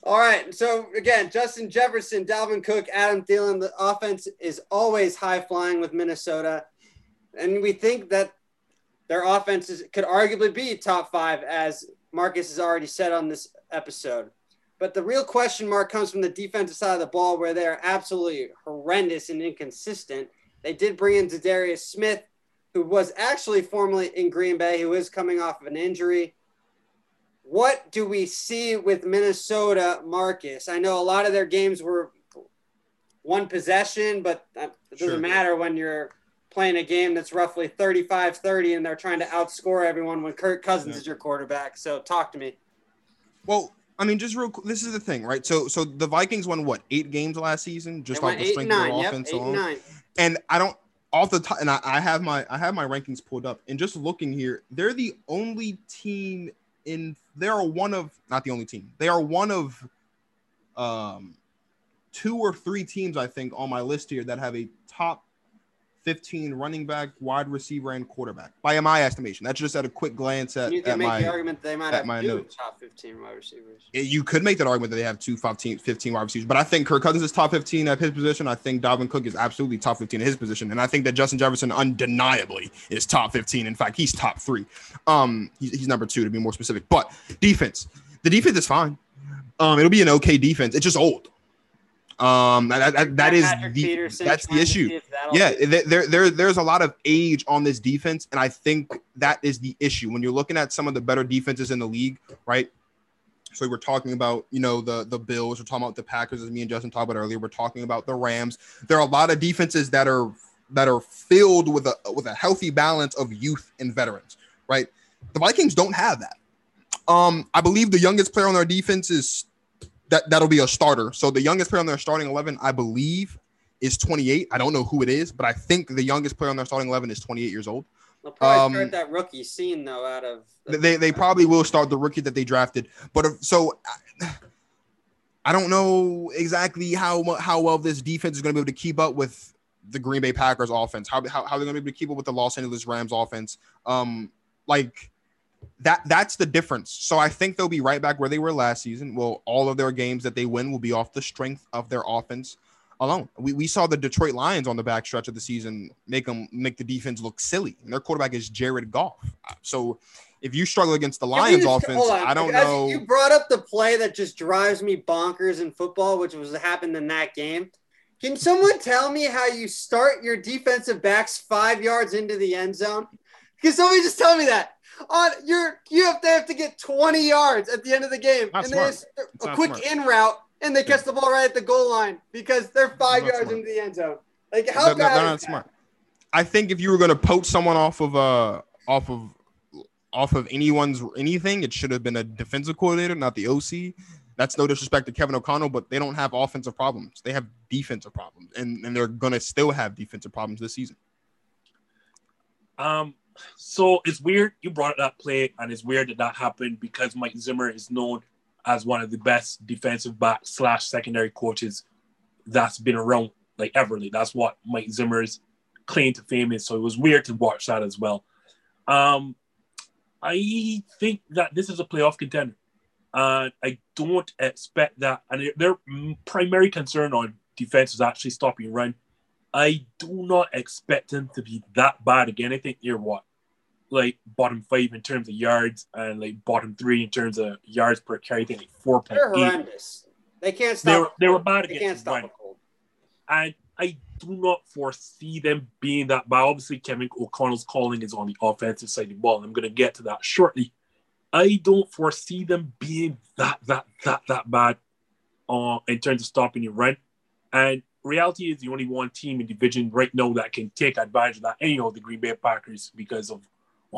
All right. So again, Justin Jefferson, Dalvin Cook, Adam Thielen. The offense is always high flying with Minnesota, and we think that their offenses could arguably be top five, as Marcus has already said on this episode. But the real question mark comes from the defensive side of the ball, where they are absolutely horrendous and inconsistent. They did bring in Darius Smith, who was actually formerly in Green Bay, who is coming off of an injury. What do we see with Minnesota, Marcus? I know a lot of their games were one possession, but it doesn't Sure. matter when you're playing a game that's roughly 35 30 and they're trying to outscore everyone when Kirk Cousins Yeah. is your quarterback. So talk to me. Well, I mean, just real. qu- This is the thing, right? So, so the Vikings won what eight games last season, just off the strength of their Yep, offense and alone. nine. And I don't off the top, and I, I have my I have my rankings pulled up, and just looking here, they're the only team in. They are one of not the only team. They are one of, um, two or three teams I think on my list here that have a top. 15 running back, wide receiver, and quarterback by my estimation. That's just at a quick glance at, You can at make my the argument they might have my two notes. top 15 wide receivers. you could make that argument that they have two 15, 15 wide receivers, but I think Kirk Cousins is top 15 at his position. I think Dalvin Cook is absolutely top 15 at his position. And I think that Justin Jefferson undeniably is top 15. In fact, he's top three. Um, he's, he's number two to be more specific. But defense, the defense is fine. Um, it'll be an okay defense. It's just old. Um, that, that, that is Patrick the, Peterson that's the issue. see if that'll Yeah, there, there, there, there's a lot of age on this defense, and I think that is the issue when you're looking at some of the better defenses in the league, right? So we're talking about, you know, the the Bills. We're talking about the Packers, as me and Justin talked about earlier. We're talking about the Rams. There are a lot of defenses that are that are filled with a with a healthy balance of youth and veterans, right? The Vikings don't have that. Um, I believe the youngest player on their defense is that that'll be a starter. So the youngest player on their starting eleven, I believe, is 28. I don't know who it is, but I think the youngest player on their starting 11 is 28 years old. They'll probably um, start that rookie scene though out of the- They they probably will start the rookie that they drafted, but if, so I don't know exactly how how well this defense is going to be able to keep up with the Green Bay Packers offense. How how, how they're going to be able to keep up with the Los Angeles Rams offense. Um, like that that's the difference. So I think they'll be right back where they were last season. Well, all of their games that they win will be off the strength of their offense alone. We, we saw the Detroit Lions on the back stretch of the season make them make the defense look silly. And their quarterback is Jared Goff. So if you struggle against the Lions just- offense. I don't As know. You brought up the play that just drives me bonkers in football, which was happened in that game. Can someone tell me how you start your defensive backs five yards into the end zone? Can somebody just tell me that? On your, you have to have to get 20 yards at the end of the game, Not and smart. there's It's a not quick smart. in route, and they catch the ball right at the goal line because they're five yards smart. into the end zone. Like how they're, bad they're is not that? smart. I think if you were going to poach someone off of uh off of off of anyone's anything, it should have been a defensive coordinator, not the OC. That's no disrespect to Kevin O'Connell, but they don't have offensive problems. They have defensive problems, and, and they're going to still have defensive problems this season. Um, so it's weird you brought up that play, and it's weird that that happened because Mike Zimmer is known as one of the best defensive back slash secondary coaches that's been around like ever. Like that's what Mike Zimmer's claim to fame is. So it was weird to watch that as well. Um, I think that this is a playoff contender. Uh, I don't expect that, and their primary concern on defense is actually stopping run. I do not expect them to be that bad again. I think they're what, like bottom five in terms of yards and like bottom three in terms of yards per carry. I think like four point They're horrendous. They can't They were stop. they were bad They against can't stop cold. And I do not foresee them being that bad. Obviously, Kevin O'Connell's calling is on the offensive side of the ball. I'm going to get to that shortly. I don't foresee them being that that that that bad uh, in terms of stopping your run. And reality is the only one team in division right now that can take advantage of that. And you know the Green Bay Packers because of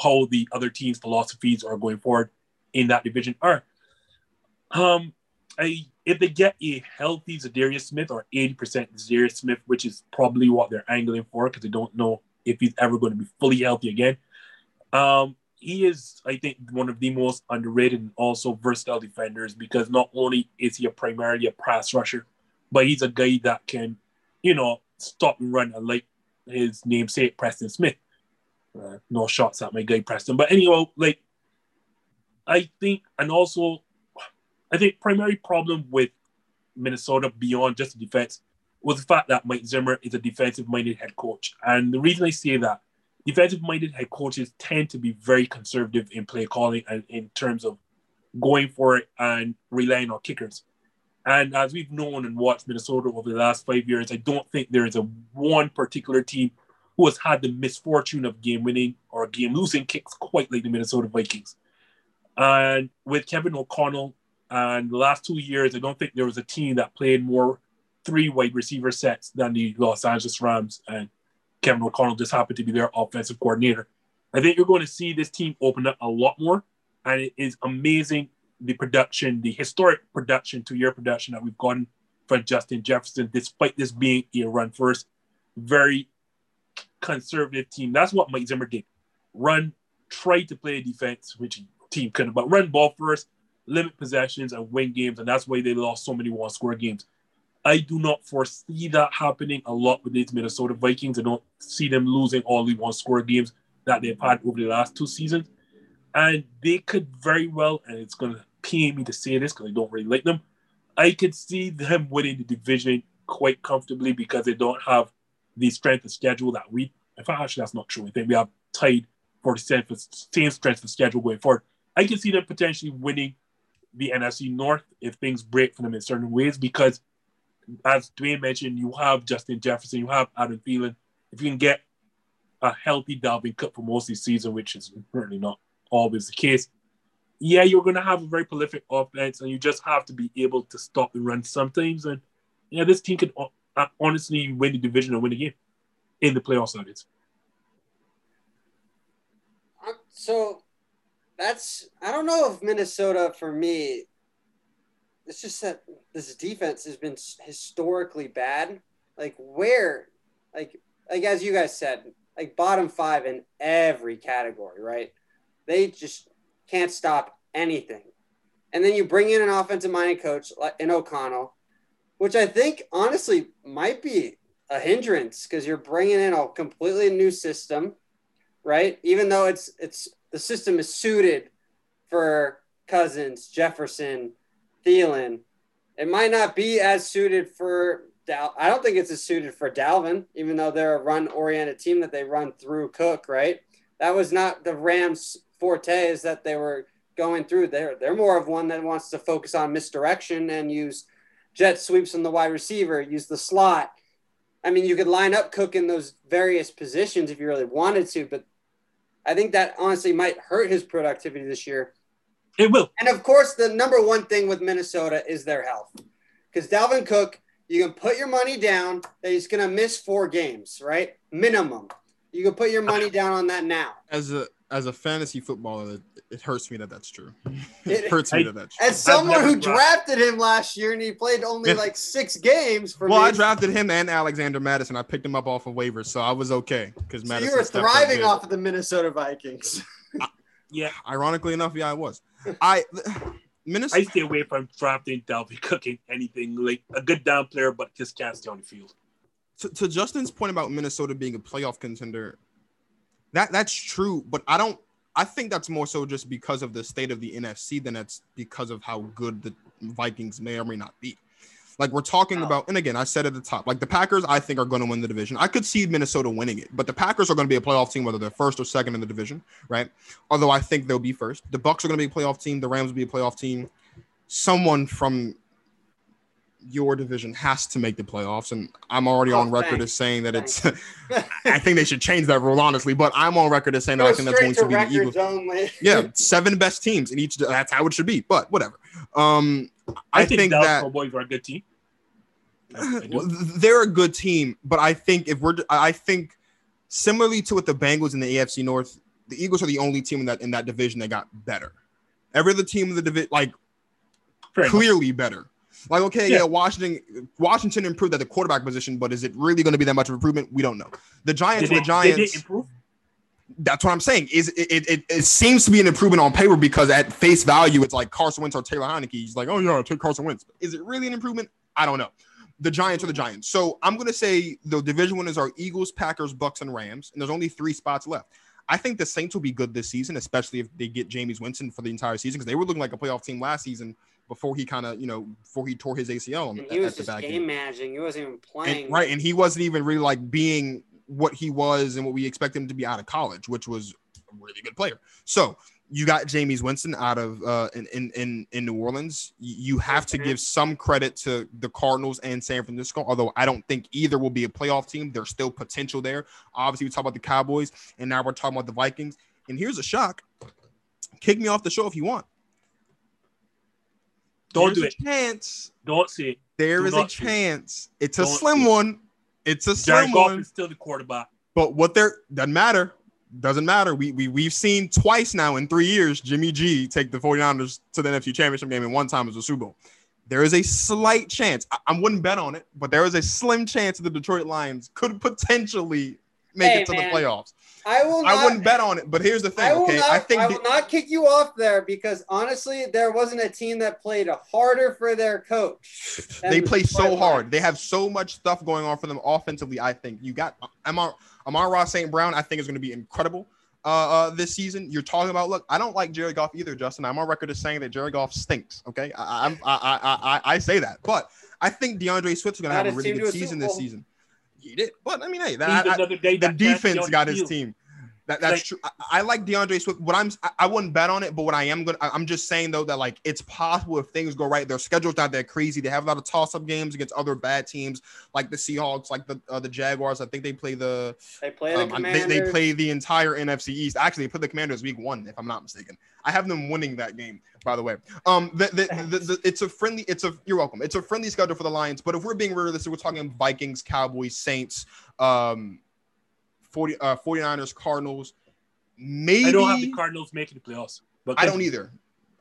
how the other teams' philosophies are going forward in that division are. Um, I if they get a healthy Za'Darius Smith or 80% Za'Darius Smith, which is probably what they're angling for because they don't know if he's ever going to be fully healthy again. Um, he is, I think, one of the most underrated and also versatile defenders because not only is he a primarily a pass rusher, but he's a guy that can, you know, stop and run like his namesake Preston Smith. Uh, no shots at my guy Preston, but anyhow, like I think, and also I think primary problem with Minnesota beyond just the defense was the fact that Mike Zimmer is a defensive-minded head coach, and the reason I say that defensive-minded head coaches tend to be very conservative in play calling and in terms of going for it and relying on kickers. And as we've known and watched Minnesota over the last five years, I don't think there is a one particular team who has had the misfortune of game winning or game losing kicks quite like the Minnesota Vikings. And with Kevin O'Connell and the last two years, I don't think there was a team that played more three wide receiver sets than the Los Angeles Rams. And Kevin O'Connell just happened to be their offensive coordinator. I think you're going to see this team open up a lot more. And it is amazing the production, the historic production to year production that we've gotten from Justin Jefferson, despite this being a run first, very conservative team. That's what Mike Zimmer did. Run, try to play defense, which team couldn't, but run ball first, limit possessions, and win games. And that's why they lost so many one score games. I do not foresee that happening a lot with these Minnesota Vikings. I don't see them losing all the one score games that they've had over the last two seasons. And they could very well, and it's going to pain me to say this because I don't really like them. I could see them winning the division quite comfortably because they don't have the strength of schedule that we. In fact, actually, that's not true. I think we have tied for the same, strength of schedule going forward. I can see them potentially winning the NFC North if things break for them in certain ways because, as Dwayne mentioned, you have Justin Jefferson, you have Adam Thielen. If you can get a healthy Dalvin Cook for most of the season, which is certainly not always the case, yeah, you're going to have a very prolific offense, and you just have to be able to stop the run sometimes. And yeah, this team could uh, honestly win the division or win the game in the playoffs. That is. Um, So that's I don't know if Minnesota for me. It's just that this defense has been historically bad. Like where, like like as you guys said, like bottom five in every category, right? They just can't stop anything. And then you bring in an offensive minded coach in O'Connell, which I think honestly might be a hindrance because you're bringing in a completely new system, right? Even though it's it's the system is suited for Cousins, Jefferson, Thielen, it might not be as suited for Dal. I don't think it's as suited for Dalvin, even though they're a run-oriented team that they run through Cook, right? That was not the Rams' forte. Is that they were going through. They're they're more of one that wants to focus on misdirection and use jet sweeps on the wide receiver, use the slot. I mean, you could line up Cook in those various positions if you really wanted to, but I think that honestly might hurt his productivity this year. It will. And of course, the number one thing with Minnesota is their health. Because Dalvin Cook, you can put your money down that he's going to miss four games, right? Minimum. You can put your money down on that now. As a as a fantasy footballer, it, it hurts me that that's true. It- It, hurts me I- that that's true. As someone who dropped- drafted him last year and he played only like six games for Well, me. I drafted him and Alexander Mattison. I picked him up off of waivers, so I was okay because so Mattison. you were thriving off of the Minnesota Vikings. Yeah, Ironically enough, yeah, I was. I Minnesota. I stay away from drafting Dalvin Cook in anything like a good down player, but just can't stay on the field. To, to Justin's point about Minnesota being a playoff contender, that that's true, but I don't. I think that's more so just because of the state of the NFC than it's because of how good the Vikings may or may not be. Like we're talking Wow. about, and again, I said at the top, like the Packers, I think are going to win the division. I could see Minnesota winning it, but the Packers are going to be a playoff team, whether they're first or second in the division, right? Although I think they'll be first. The Bucs are going to be a playoff team. The Rams will be a playoff team. Someone from your division has to make the playoffs, and I'm already Oh, on record thanks. as saying that it's. I think they should change that rule, honestly. But I'm on record as saying that I think that's going straight to to be the Eagles. only. Yeah, seven best teams in each. That's how it should be. But whatever. Um, I, I, think, think, Dallas that Cowboys are a good team. I- I do. well, they're a good team, but I think if we're, I think similarly to what the Bengals in the AFC North, the Eagles are the only team in that in that division that got better. Every other team in the division, like Fair enough. clearly better. Like okay, yeah. Yeah. Washington, Washington improved at the quarterback position, but is it really going to be that much of improvement? We don't know. The Giants, Did are they, the Giants. That's what I'm saying. Is it, it, it, it seems to be an improvement on paper because at face value, it's like Carson Wentz or Taylor Heinicke. He's like, oh yeah, I'll take Carson Wentz. Is it really an improvement? I don't know. The Giants are the Giants. So I'm gonna say the division winners are Eagles, Packers, Bucs, and Rams, and there's only three spots left. I think the Saints will be good this season, especially if they get Jameis Winston for the entire season because they were looking like a playoff team last season before he kind of, you know, before he tore his ACL And at, he was at just game managing. He wasn't even playing. And, right, and he wasn't even really like being what he was and what we expect him to be out of college, which was a really good player. So you got Jameis Winston out of uh, in, in in New Orleans. You have to give some credit to the Cardinals and San Francisco, although I don't think either will be a playoff team. There's still potential there. Obviously, we talk about the Cowboys, and now we're talking about the Vikings. And here's a shock: kick me off the show if you want. Don't There's do a it. Chance Don't say it. there Do is a not it. chance. It's a Don't slim do one. It's a slim Jared slim Goff one. is still the quarterback. But what they're doesn't matter. Doesn't matter. We, we we've seen twice now in three years Jimmy G take the 49ers to the NFC Championship game, and one time was a Super Bowl. There is a slight chance. I, I wouldn't bet on it, but there is a slim chance that the Detroit Lions could potentially make Hey, it to man. the playoffs. I will. Not, I wouldn't bet on it, but here's the thing. I will okay, not. I think I the- will not kick you off there because honestly, there wasn't a team that played harder for their coach. they play so Detroit hard. They have so much stuff going on for them offensively. I think you got Amar Amon-Ra St. Brown. I think is going to be incredible uh, uh, this season. You're talking about. Look, I don't like Jerry Goff either, Justin. I'm on record as saying that Jerry Goff stinks. Okay, I, I'm- I, I, I, I, I say that, but I think D'Andre Swift's going to have a really good season this season. He did, but I mean, hey, that, I- another day the defense got his team. That, that's Like- true. I, I like D'Andre Swift. What I'm, I, I wouldn't bet on it, but what I am going, to I'm just saying though that like it's possible if things go right. Their schedule's not that crazy. They have a lot of toss-up games against other bad teams like the Seahawks, like the uh, the Jaguars. I think they play the, They play the um, they, Commanders. they play the entire NFC East. Actually, they put the Commanders week one, if I'm not mistaken. I have them winning that game, by the way. Um, the, the, the, the, it's a friendly. It's a you're welcome. It's a friendly schedule for the Lions. But if we're being realistic, we're talking Vikings, Cowboys, Saints, um, 40 uh 49ers, Cardinals. Maybe I don't have the Cardinals making the playoffs. But I don't either.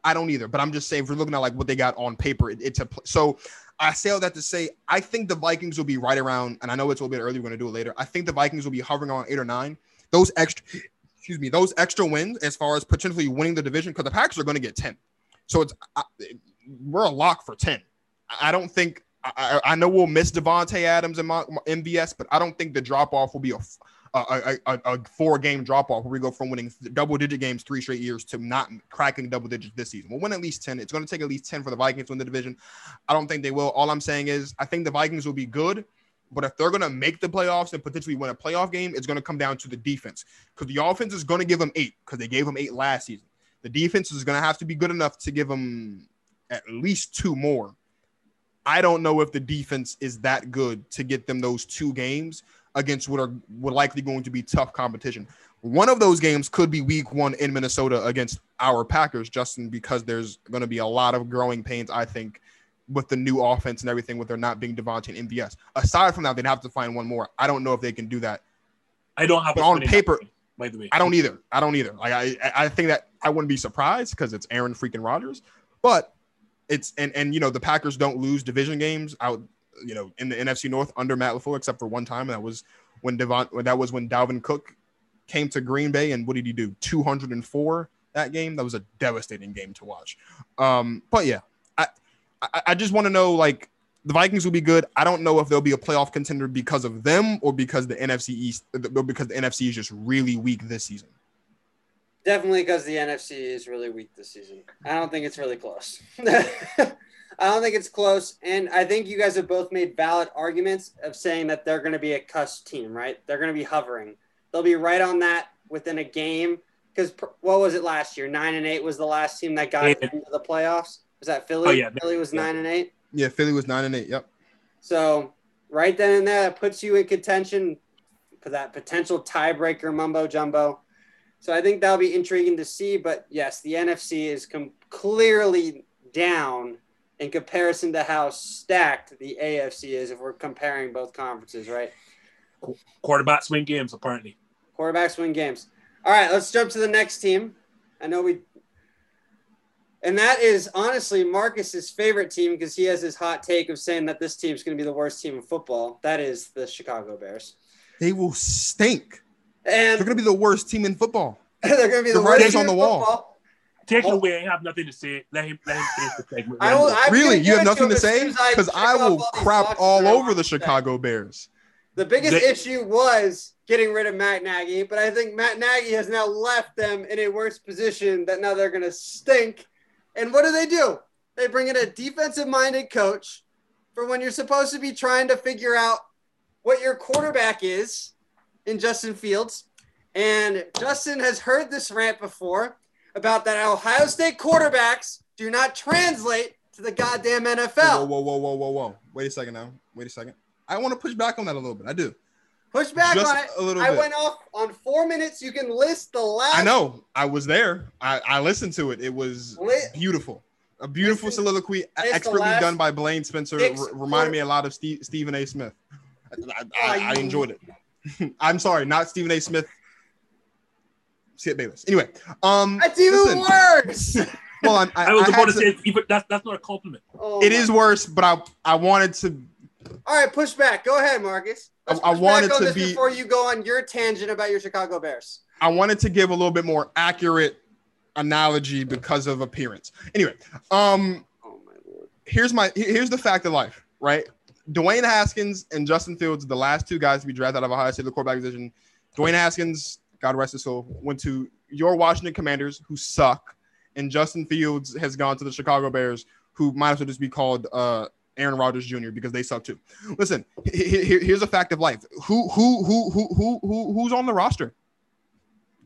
I don't either. But I'm just saying, if we're looking at like what they got on paper, it, it's a pl- so. I say all that to say, I think the Vikings will be right around, and I know it's a little bit early. We're going to do it later. I think the Vikings will be hovering on eight or nine. Those extra, excuse me, those extra wins as far as potentially winning the division, because the Packers are going to get ten. So it's I, we're a lock for ten. I don't think. I, I know we'll miss Devonte Adams and MVS, but I don't think the drop off will be a a, a, a, four game drop off where we go from winning double digit games three straight years to not cracking double digits this season. We'll win at least 10. It's going to take at least 10 for the Vikings to win the division. I don't think they will. All I'm saying is I think the Vikings will be good, but if they're going to make the playoffs and potentially win a playoff game, it's going to come down to the defense because the offense is going to give them eight because they gave them eight last season. The defense is going to have to be good enough to give them at least two more. I don't know if the defense is that good to get them those two games against what are what likely going to be tough competition. One of those games could be week one in Minnesota against our Packers, Justin, because there's going to be a lot of growing pains, I think, with the new offense and everything, with there not being Devontae and MVS. Aside from that, they'd have to find one more. I don't know if they can do that. I don't have on paper- that by the way. I don't either. I don't either. Like I, I think that I wouldn't be surprised because it's Aaron freaking Rodgers, but it's and and you know the Packers don't lose division games out, you know, in the NFC North under Matt LaFleur except for one time. And that was when Devon. That was when Dalvin Cook came to Green Bay and what did he do? Two hundred and four that game. That was a devastating game to watch. Um, but yeah, I I, I just want to know like. The Vikings will be good. I don't know if they'll be a playoff contender because of them or because the NFC East, because the NFC is just really weak this season. Definitely because the NFC is really weak this season. I don't think it's really close. I don't think it's close. And I think you guys have both made valid arguments of saying that they're going to be a cuss team, right? They're going to be hovering. They'll be right on that within a game. Because what was it last year? Nine and eight was the last team that got Yeah. into the playoffs. Was that Philly? Oh, yeah. Philly was Yeah. nine and eight. Yeah, Philly was nine and eight. Yep. So right then and there, that puts you in contention for that potential tiebreaker mumbo jumbo. So I think that'll be intriguing to see. But yes, the NFC is com- clearly down in comparison to how stacked the AFC is if we're comparing both conferences, right? Quarterbacks win games, apparently. Quarterbacks win games. All right, let's jump to the next team. I know we, and that is honestly Marcus's favorite team because he has his hot take of saying that this team's going to be the worst team in football. That is the Chicago Bears, They will stink. and They're gonna be the worst team in football. they're going to be The the, worst team on the in wall. football. Take it Oh. away. I have nothing to say. Let him let him finish the segment. I will, I'm really, you have nothing him to say as I because I will all crap all over the to say. Chicago Bears. The biggest They- issue was getting rid of Matt Nagy, but I think Matt Nagy has now left them in a worse position that now they're going to stink. And what do they do? They bring in a defensive minded coach for when you're supposed to be trying to figure out what your quarterback is in Justin Fields. And Justin has heard this rant before about that Ohio State quarterbacks do not translate to the goddamn NFL. whoa, whoa, whoa, whoa, whoa! Wait a second now. Wait a second. I want to push back on that a little bit. I do. Push back Just on it. a little I bit. went off on four minutes. You can list the last. I know. I was there. I, I listened to it. It was Li- beautiful. A beautiful Listen, soliloquy, expertly done by Blaine Spencer. R- reminded me a lot of Steve, Stephen A. Smith. I, I, I enjoyed it. I'm sorry, not Stephen A. Smith. Skip Bayless. Anyway, um, That's even listen, worse. Well, I'm, I, I was I about had to to- say, it's even, that's that's not a compliment. Oh it my- worse, but I I wanted to. All right, push back. Go ahead, Marcus. Let's I- I wanted to be- before you go on your tangent about your Chicago Bears. I wanted to give a little bit more accurate analogy because of appearance. Anyway, um, Oh my lord. here's my here's the fact of life, right? Dwayne Haskins and Justin Fields, the last two guys to be drafted out of Ohio State, the quarterback position. Dwayne Haskins, God rest his soul, went to your Washington Commanders, who suck, and Justin Fields has gone to the Chicago Bears, who might as well just be called uh, Aaron Rodgers Jr. because they suck too. Listen, he- he- he- here's a fact of life. Who who who who who who who's on the roster?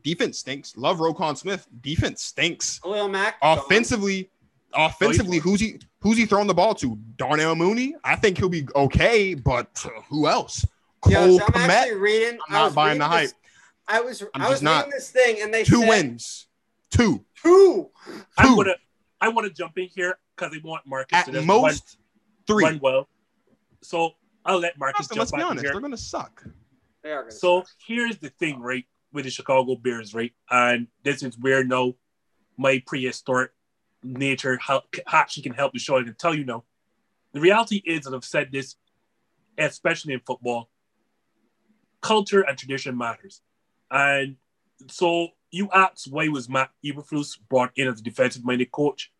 Defense stinks. Love Roquan Smith. Defense stinks. Khalil Mack. Offensively, offensively, who's he who's he throwing the ball to? Darnell Mooney. I think he'll be okay, but who else? Cole Yo, so I'm Kmet. actually reading. I'm not buying reading the this- I was I'm I was just not. reading this thing and they Two said wins. Two Two. I want to I want to jump in here because they want Marcus at to just most. run, Three. run well. So I'll let Marcus Austin, jump let's be in honest. here. They're gonna suck. They are gonna So suck. here's the thing, right, with the Chicago Bears, right? And this is where no, my prehistoric nature help, actually can help to show. I can tell you now. The reality is, and I've said this, especially in football, culture and tradition matters. And so you ask why was Matt Eberflus brought in as a defensive-minded coach?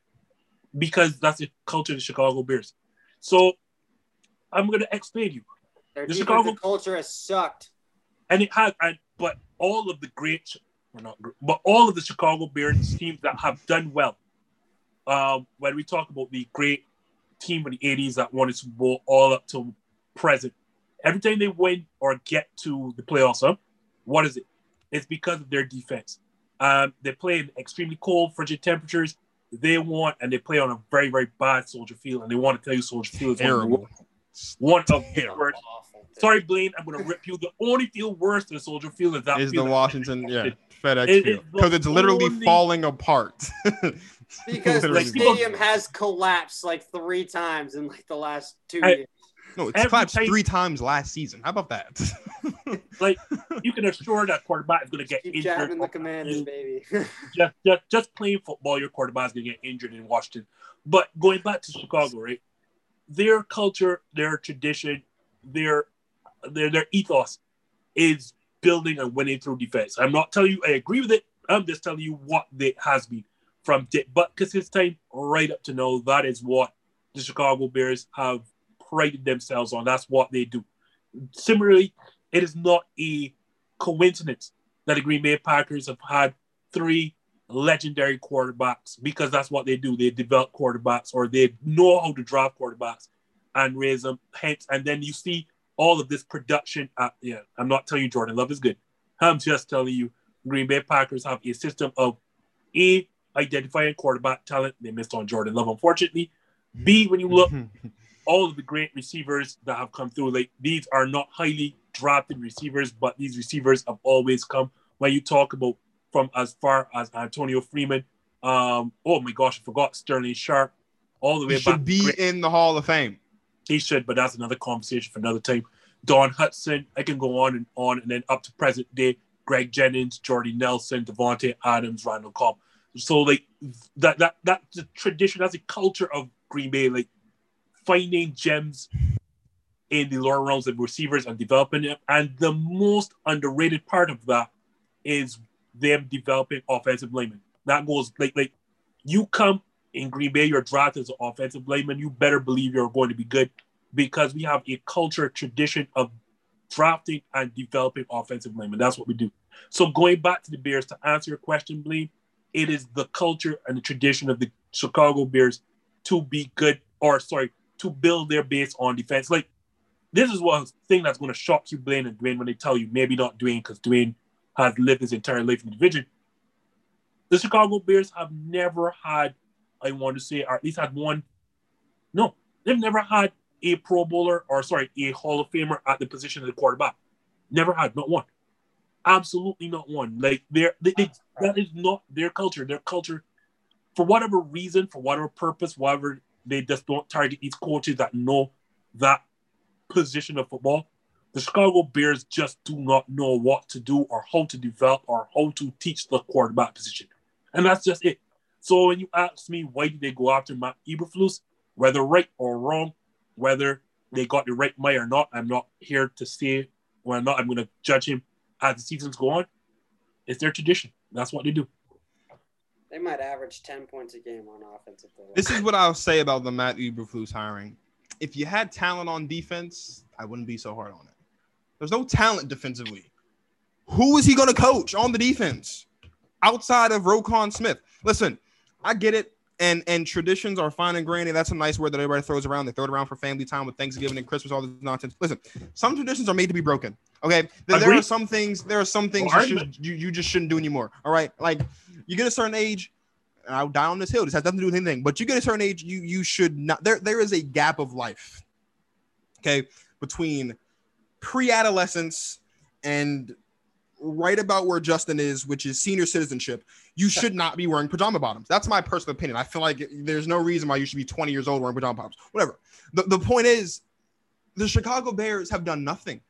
Because that's the culture of the Chicago Bears. So I'm going to explain to you. their the Chicago- culture has sucked. and it has, and but all of the great, or not, but all of the Chicago Bears teams that have done well. Um, when we talk about the great team in the '80s that won a Super Bowl, all up to present, every time they win or get to the playoffs, huh, what is it? It's because of their defense. Um, they play in extremely cold, frigid temperatures. They want, and they play on a very, very bad Soldier Field, and they want to tell you Soldier Field is one of the Terrible. worst- one of the worst Sorry, Blaine, I'm gonna rip you. The only field worse than Soldier Field is that Is the. Washington yeah FedEx It- field because it's literally only- falling apart. Because the stadium has collapsed like three times in like the last two Hey, years. No, it's every collapsed time- three times last season. How about that? Like you can assure that quarterback is gonna get Keep injured. jabbing the commanders, baby. Just, just, just playing football, your quarterback is gonna get injured in Washington. But going back to Chicago, right? Their culture, their tradition, their their their ethos is building and winning through defense. I'm not telling you I agree with it. I'm just telling you what it has been from Dick Butkus his time right up to now. That is what the Chicago Bears have prided themselves on. That's what they do. Similarly, it is not a coincidence that the Green Bay Packers have had three legendary quarterbacks because that's what they do. They develop quarterbacks or they know how to draft quarterbacks and raise them. Hence, and then you see all of this production. At, yeah, I'm not telling you Jordan Love is good. I'm just telling you Green Bay Packers have a system of A, identifying quarterback talent. They missed on Jordan Love, unfortunately. B, when you look, all of the great receivers that have come through, like these are not highly drafted receivers, but these receivers have always come. When you talk about from as far as Antonio Freeman, um, oh my gosh, I forgot Sterling Sharpe, all the way he should be great. in the Hall of Fame. He should, but that's another conversation for another time. Don Hutson, I can go on and on, and then up to present day, Greg Jennings, Jordy Nelson, Davante Adams, Randall Cobb. So like that that that's the tradition, that's a culture of Green Bay, like finding gems in the lower rounds of receivers and developing them. And the most underrated part of that is them developing offensive linemen. That goes like like you come in Green Bay, you're drafted as an offensive lineman, you better believe you're going to be good because we have a culture tradition of drafting and developing offensive linemen. That's what we do. So going back to the Bears to answer your question, Blaine, it is the culture and the tradition of the Chicago Bears to be good, or sorry, to build their base on defense. Like this is one thing that's going to shock you, Blaine and Dwayne, when they tell you maybe not Dwayne because Dwayne has lived his entire life in the division. The Chicago Bears have never had, I want to say, or at least had one. No, they've never had a Pro Bowler or sorry, a Hall of Famer at the position of the quarterback. Never had, not one. Absolutely not one. Like they're, they, they, that is not their culture. Their culture, for whatever reason, for whatever purpose, whatever they just don't target these coaches that know that position of football. The Chicago Bears just do not know what to do or how to develop or how to teach the quarterback position. And that's just it. So when you ask me why did they go after Matt Eberflus, whether right or wrong, whether they got the right way or not, I'm not here to say whether or not I'm going to judge him as the seasons go on. It's their tradition. That's what they do. They might average 10 points a game on offense if This is what I'll say about the Matt Eberflus hiring. If you had talent on defense, I wouldn't be so hard on it. There's no talent defensively. Who is he going to coach on the defense outside of Roquan Smith? Listen, I get it. And and traditions are fine and granted. That's a nice word that everybody throws around. They throw it around for family time with Thanksgiving and Christmas, all this nonsense. Listen, some traditions are made to be broken. Okay. There, there are some things, there are some things you, should, you, you just shouldn't do anymore. All right. Like you get a certain age, and I'll die on this hill. This has nothing to do with anything, but you get a certain age, you you should not there there is a gap of life. Okay, between pre-adolescence and right about where Justin is, which is senior citizenship, you should not be wearing pajama bottoms. That's my personal opinion. I feel like there's no reason why you should be 20 years old wearing pajama bottoms. Whatever. The, the point is, the Chicago Bears have done nothing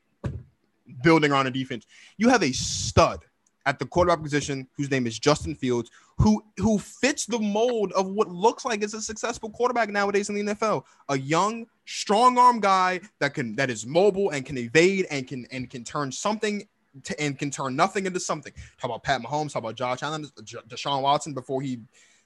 building on a defense. You have a stud at the quarterback position whose name is Justin Fields, who who fits the mold of what looks like is a successful quarterback nowadays in the NFL. A young, strong arm guy that can that is mobile and can evade and can and can turn something to, and can turn nothing into something. Talk about Pat Mahomes, talk about Josh Allen, Deshaun Watson before he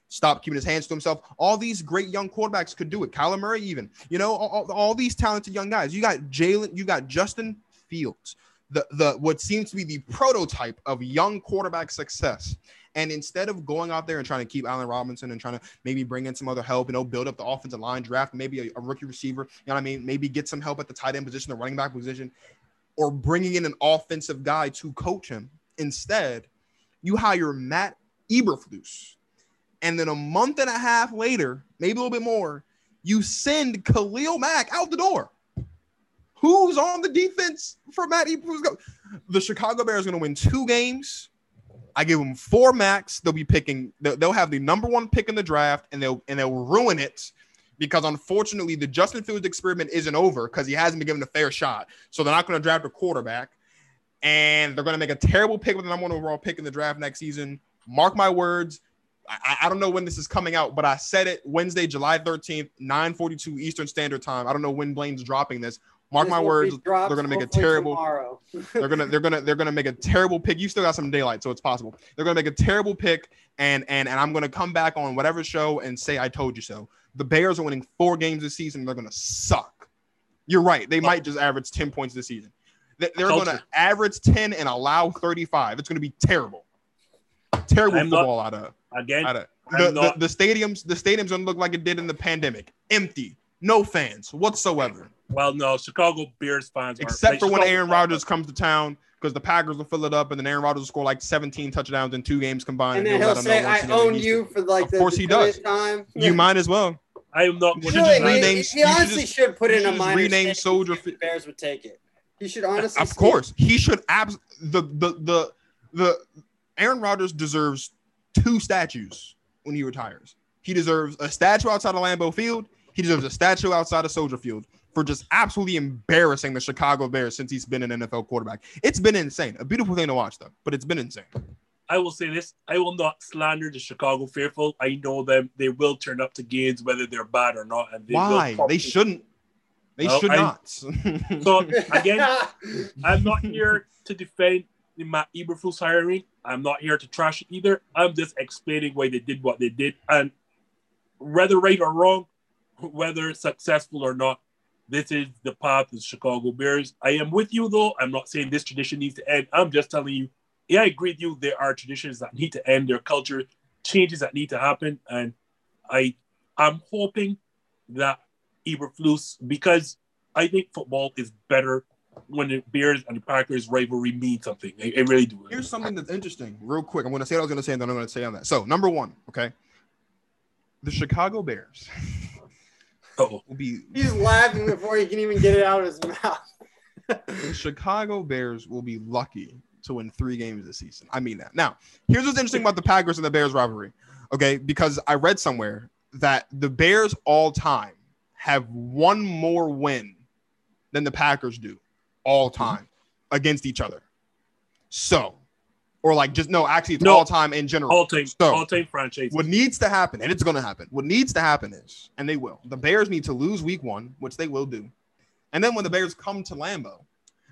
stopped keeping his hands to himself. All these great young quarterbacks could do it. Kyler Murray, even you know, all, all these talented young guys. You got Jalen, you got Justin Fields, the the what seems to be the prototype of young quarterback success. And instead of going out there and trying to keep Allen Robinson and trying to maybe bring in some other help, you know, build up the offensive line, draft maybe a, a rookie receiver, you know what I mean? Maybe get some help at the tight end position, the running back position, or bringing in an offensive guy to coach him. Instead, you hire Matt Eberflus. And then a month and a half later, maybe a little bit more, you send Khalil Mack out the door. Who's on the defense for Matt Eberflus? The Chicago Bears are going to win two games. I give them four max. They'll be picking. They'll have the number one pick in the draft, and they'll and they'll ruin it because unfortunately the Justin Fields experiment isn't over because he hasn't been given a fair shot. So they're not going to draft a quarterback, and they're going to make a terrible pick with the number one overall pick in the draft next season. Mark my words. I, I, don't know when this is coming out, but I said it Wednesday, July 13th, 9:42 Eastern Standard Time. I don't know when Blaine's dropping this. Mark This my words, they're gonna make a terrible they're gonna they're gonna they're gonna make a terrible pick. You still got some daylight, so it's possible. They're gonna make a terrible pick, and and and I'm gonna come back on whatever show and say I told you so. The Bears are winning four games this season. They're gonna suck. You're right. They might just average 10 points this season. They- They're gonna average 10 and allow 35. It's gonna be terrible. Terrible I'm not- out of. again, I don't- the, the, the stadiums, the stadiums don't look like it did in the pandemic. Empty, no fans whatsoever, well, no, Chicago Bears fans, except for when Chicago Aaron Rodgers comes to town because the Packers will fill it up, and then Aaron Rodgers will score like 17 touchdowns in two games combined. And then you'll he'll say, "I once again that own he's- you for like this. Of the course he does. time." You might as well. I am not. Should to just rename- he, you he should honestly just- should put in a minor rename Soldier if the Fi- Bears would take it. He should honestly. Of see course, he should. Abs- the the the the Aaron Rodgers deserves two statues when he retires. He deserves a statue outside of Lambeau Field. He deserves a statue outside of Soldier Field for just absolutely embarrassing the Chicago Bears since he's been an NFL quarterback. It's been insane. A beautiful thing to watch, though, but it's been insane. I will say this: I will not slander the Chicago Faithful. I know them; they will turn up to games whether they're bad or not. And they Why? probably- They shouldn't. They Well, should I- not. So again, I'm not here to defend the Matt Eberflus hiring. I'm not here to trash it either. I'm just explaining why they did what they did, and whether right or wrong, whether successful or not, this is the path of the Chicago Bears. I am with you though. I'm not saying this tradition needs to end. I'm just telling you, yeah, I agree with you. There are traditions that need to end. There are culture changes that need to happen, and I, I'm hoping that Eberflus because I think football is better when the Bears and the Packers rivalry mean something. I really do. Here's something that's interesting, real quick. I'm going to say what I was going to say, and then I'm going to say on that. So, number one, okay, the Chicago Bears Uh-oh. will be He's laughing before he can even get it out of his mouth. the Chicago Bears will be lucky to win three games this season. I mean that. Now, here's what's interesting about the Packers and the Bears rivalry. Okay, because I read somewhere that the Bears all time have one more win than the Packers do all mm-hmm. time against each other. So, or like just no, actually it's No. all time in general. All time, So- all time franchise. What needs to happen, and it's going to happen. What needs to happen is, and they will. The Bears need to lose Week One, which they will do, and then when the Bears come to Lambeau,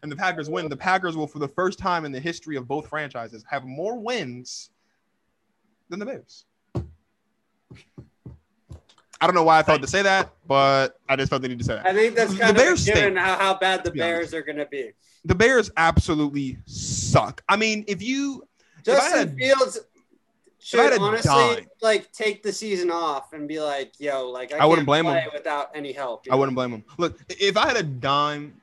and the Packers win, the Packers will, for the first time in the history of both franchises, have more wins than the Bears. I don't know why I thought to say that, but I just felt they need to say that. I think that's The kind of Bears given stink, how, how bad the be Bears are going to be. The Bears absolutely suck. I mean, if you If I Justin had- Fields should honestly died- like take the season off and be like, "Yo, like I, I wouldn't can't blame play him. without any help." I know? wouldn't blame him. Look, if I had a dime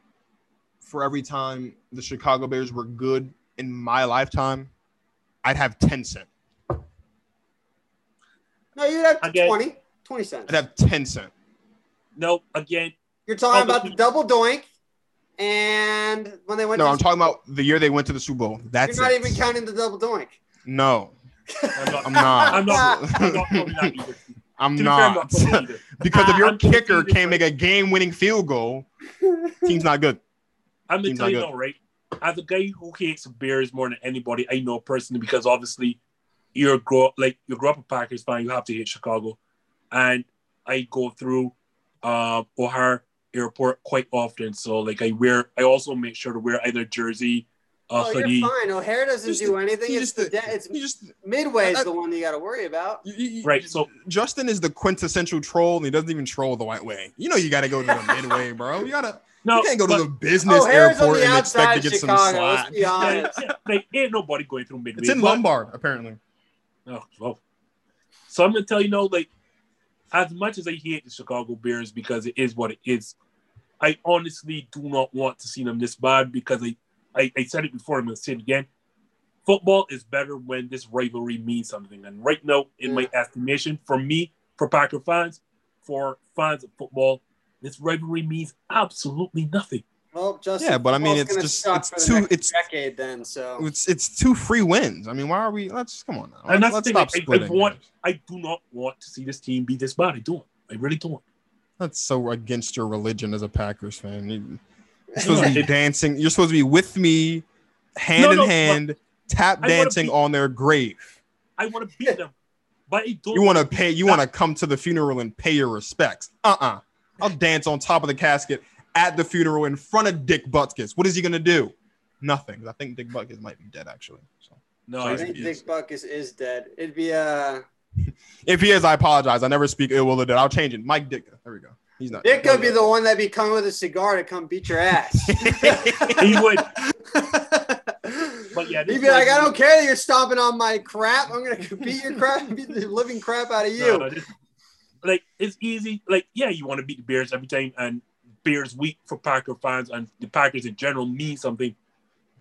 for every time the Chicago Bears were good in my lifetime, I'd have 10 cent. No, you'd have Again- 20, 20 cents. I'd have 10 cent. no, again, You're talking about the double doink, and when they went. No, to I'm talking about the year they went to the Super Bowl. That's You're not it. even counting the double doink. No, I'm not. I'm not. I'm not. I'm not probably not either. I'm To I'm not. because if your I'm kicker can't make a game-winning field goal, team's not good. I'm gonna tell you not now, right? As a guy who hates Bears more than anybody I know personally, because obviously you're grow like you grew up a Packers fan, you have to hate Chicago, and I go through uh, O'Hare Airport quite often. So like I wear, I also make sure to wear either jersey, a Oh, hoodie. you're fine. O'Hare doesn't Just- do anything. It's just- the de- it's just Midway I- the one you got to worry about. you- you- Right, so- Justin is the quintessential troll, and he doesn't even troll the right way. You know, you got to go to the midway, bro. You gotta. No, you can't go to the business O'Hare's airport the and expect to of get some Chicago. slack. Let's be yeah, honest. yeah, like, ain't nobody going through midway. It's in but- Lombard, apparently. Oh, well. So I'm gonna tell you, no, like as much as I hate the Chicago Bears because it is what it is, I honestly do not want to see them this bad because I, I, I said it before, I'm gonna say it again. Football is better when this rivalry means something. And right now, in my estimation, for me, for Packer fans, for fans of football, this rivalry means absolutely nothing. Well, Justin. Yeah, but I mean, it's just- it's two the too- it's- decade then. So It's it's two free wins. I mean, why are we? Let's come on now. And Let's, that's let's the stop thing, I- I splitting. want- I do not want to see this team be this bad. I don't. I really don't. That's so against your religion as a Packers fan. You- You're supposed to be dancing. You're supposed to be with me, hand No, in no, hand, tap I dancing be- on their grave. I want to beat them, but I don't. You want to pay. You want to come to the funeral and pay your respects. Uh uh-uh. uh. i will dance on top of the casket at the funeral in front of Dick Butkus. What is he gonna do? Nothing. I think Dick Butkus might be dead actually. So No, I I, think Dick is. Buckus is dead. It'd be uh if he is, I apologize. I never speak ill will of Dick. I'll change it. Mike Dick. There we go. He's not. Dick could be the one that be coming with a cigar to come beat your ass. he would. but yeah, He'd be like, I don't care that you're stomping on my crap. I'm gonna beat your crap, beat the living crap out of you. No, this- like it's easy. Like yeah, you want to beat the Bears every time, and Bears week for Packer fans and the Packers in general mean something.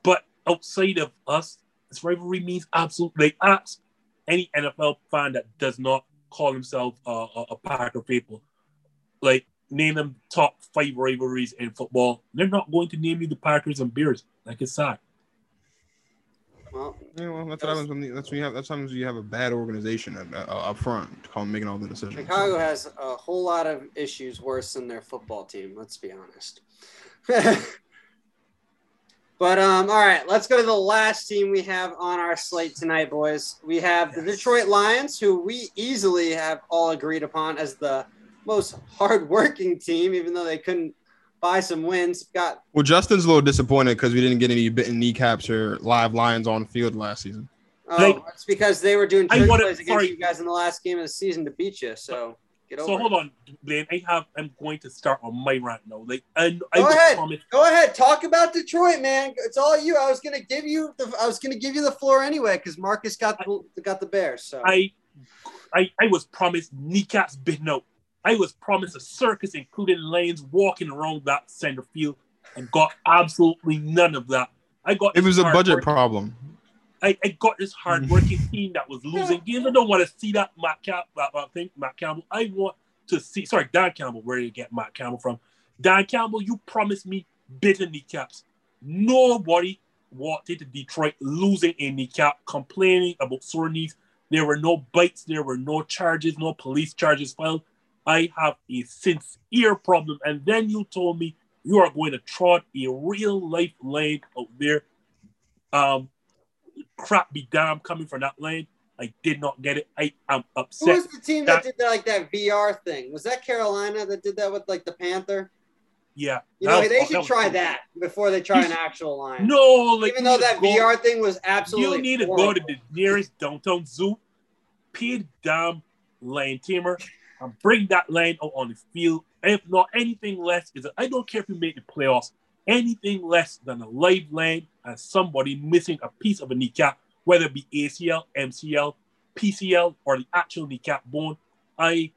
But outside of us, this rivalry means absolutely. Ask any NFL fan that does not call himself a, a Packer faithful. Like name them top five rivalries in football. They're not going to name you the Packers and Bears. Like it's sad. Well, Yeah, well, that's what happens when the, that's when you have that's times you have a bad organization uh, uh, up front, call making all the decisions. Chicago has a whole lot of issues worse than their football team. Let's be honest. but um, all right, let's go to the last team we have on our slate tonight, boys. We have the Detroit Lions, who we easily have all agreed upon as the most hardworking team, even though they couldn't buy some wins. Got Well, Justin's a little disappointed because we didn't get any bitten kneecaps or live lions on field last season. oh, Like- it's because they were doing I church wanna- plays against sorry. you guys in the last game of the season to beat you. So get over. So it. hold on, Blaine. I have. I'm going to start on my rant now. Like, and I Go will ahead. promise Go ahead, talk about Detroit, man. It's all you. I was gonna give you the I was gonna give you the floor anyway because Marcus got the, got the Bears. So I, I, I was promised kneecaps bitten out. I was promised a circus, including lanes walking around that center field, and got absolutely none of that. I got It was a budget problem. I, I got this hardworking team that was losing games. I don't want to see that Matt. That, that thing, Matt Campbell. I want to see. Sorry, Dan Campbell. Where did you get Matt Campbell from? Dan Campbell, you promised me bitter kneecaps. Nobody wanted to Detroit losing a kneecap, complaining about sore knees. There were no bites. There were no charges. No police charges filed. I have a sincere problem. And then you told me you are going to trot a real life lane out there. Um, crap be damn coming from that lane. I did not get it. I am upset. who was the team that, that- did that, like that VR thing? Was that Carolina that did that with like the Panther? Yeah. You know, was- they that should was- try that before they try an actual line. No, like Even though that go- VR thing was absolutely You need to go to the nearest downtown zoo, pay damn lane tamer, and bring that lane out on the field. If not anything less, is I don't care if you make the playoffs. Anything less than a live lane and somebody missing a piece of a kneecap, whether it be ACL, MCL, PCL, or the actual kneecap bone, I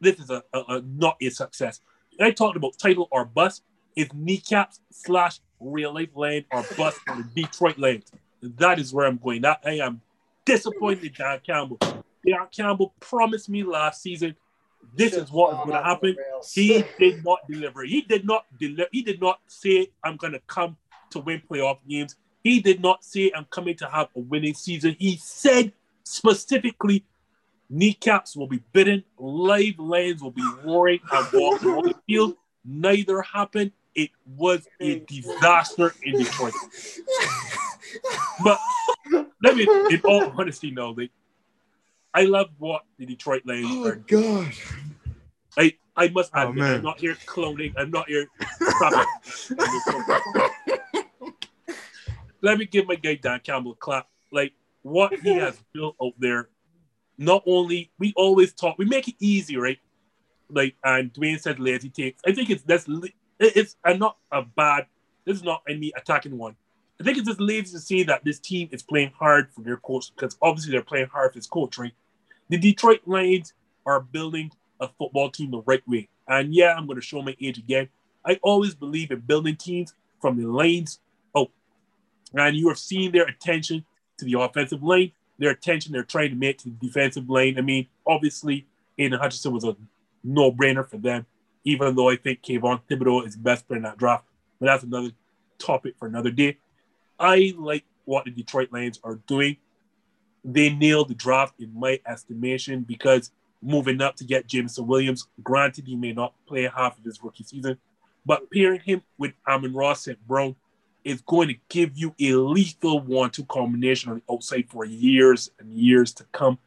this is a, a, a not a success. I talked about title or bust. Is kneecaps slash real life lane or bust on the Detroit lanes. That is where I'm going. That I am disappointed in Dan Campbell. Dan Campbell promised me last season this is what is going to happen. He did not deliver. He did not deliver. He did not say I'm going to come to win playoff games. He did not say I'm coming to have a winning season. He said specifically kneecaps will be bitten, live lanes will be roaring and walking on the field. Neither happened. It was a disaster in Detroit. But let me, in all honesty, know that I love what the Detroit Lions Oh are God! I, I must Oh, admit, man. I'm not here cloning. I'm not here. Let me give my guy Dan Campbell a clap. Like what he has built out there. Not only we always talk, we make it easy, right? Like and Dwayne said, lazy takes. I think it's that's it's and not a bad. This is not any attacking one. I think it's just lazy to see that this team is playing hard for their coach because obviously they're playing hard for his coach, right? The Detroit Lions are building a football team the right way. And yeah, I'm going to show my age again. I always believe in building teams from the lanes out. Oh, and you have seen their attention to the offensive lane, their attention they're trying to make to the defensive lane. I mean, obviously, Aidan Hutchinson was a no brainer for them, even though I think Kayvon Thibodeaux is best player in that draft. But that's another topic for another day. I like what the Detroit Lions are doing. They nailed the draft, in my estimation, because moving up to get Jameson Williams, granted, he may not play half of his rookie season, but pairing him with Amon-Ra St. Brown is going to give you a lethal one-two combination on the outside for years and years to come.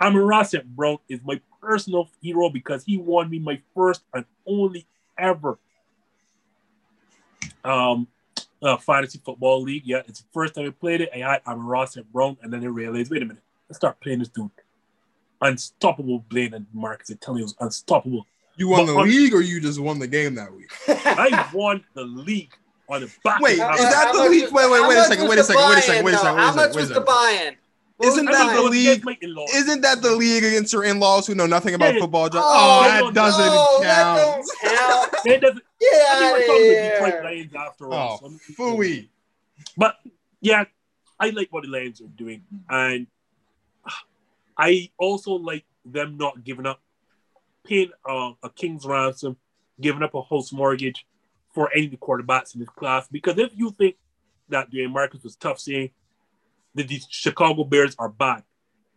Amon-Ra St. Brown is my personal hero because he won me my first and only ever um, uh, fantasy football league. Yeah, it's the first time I played it. I had Amon-Ra St. Brown, and then I realized, wait a minute, let's start playing this dude. Unstoppable Blaine and Marcus. I tell you, it was unstoppable. You won But the on- league, or you just won the game that week? I won the league on the back. Wait, of How is much- the- that the league- wait, wait, wait a second, wait a second, wait a second, wait a second, wait a How much was the buy-in? Isn't that the league? against my in-laws. Isn't that the league against your in-laws who know nothing about Yeah. football? Just, Oh, oh, that don't- doesn't Oh, even that count. don't count. It doesn't. Get I out think of we're talking Detroit. Lions after Oh, all. so- fooey. But yeah, I like what the Lions are doing, and I also like them not giving up, paying uh, a king's ransom, giving up a house mortgage for any of the quarterbacks in this class. Because if you think that Dwayne Marcus was tough saying that the Chicago Bears are bad,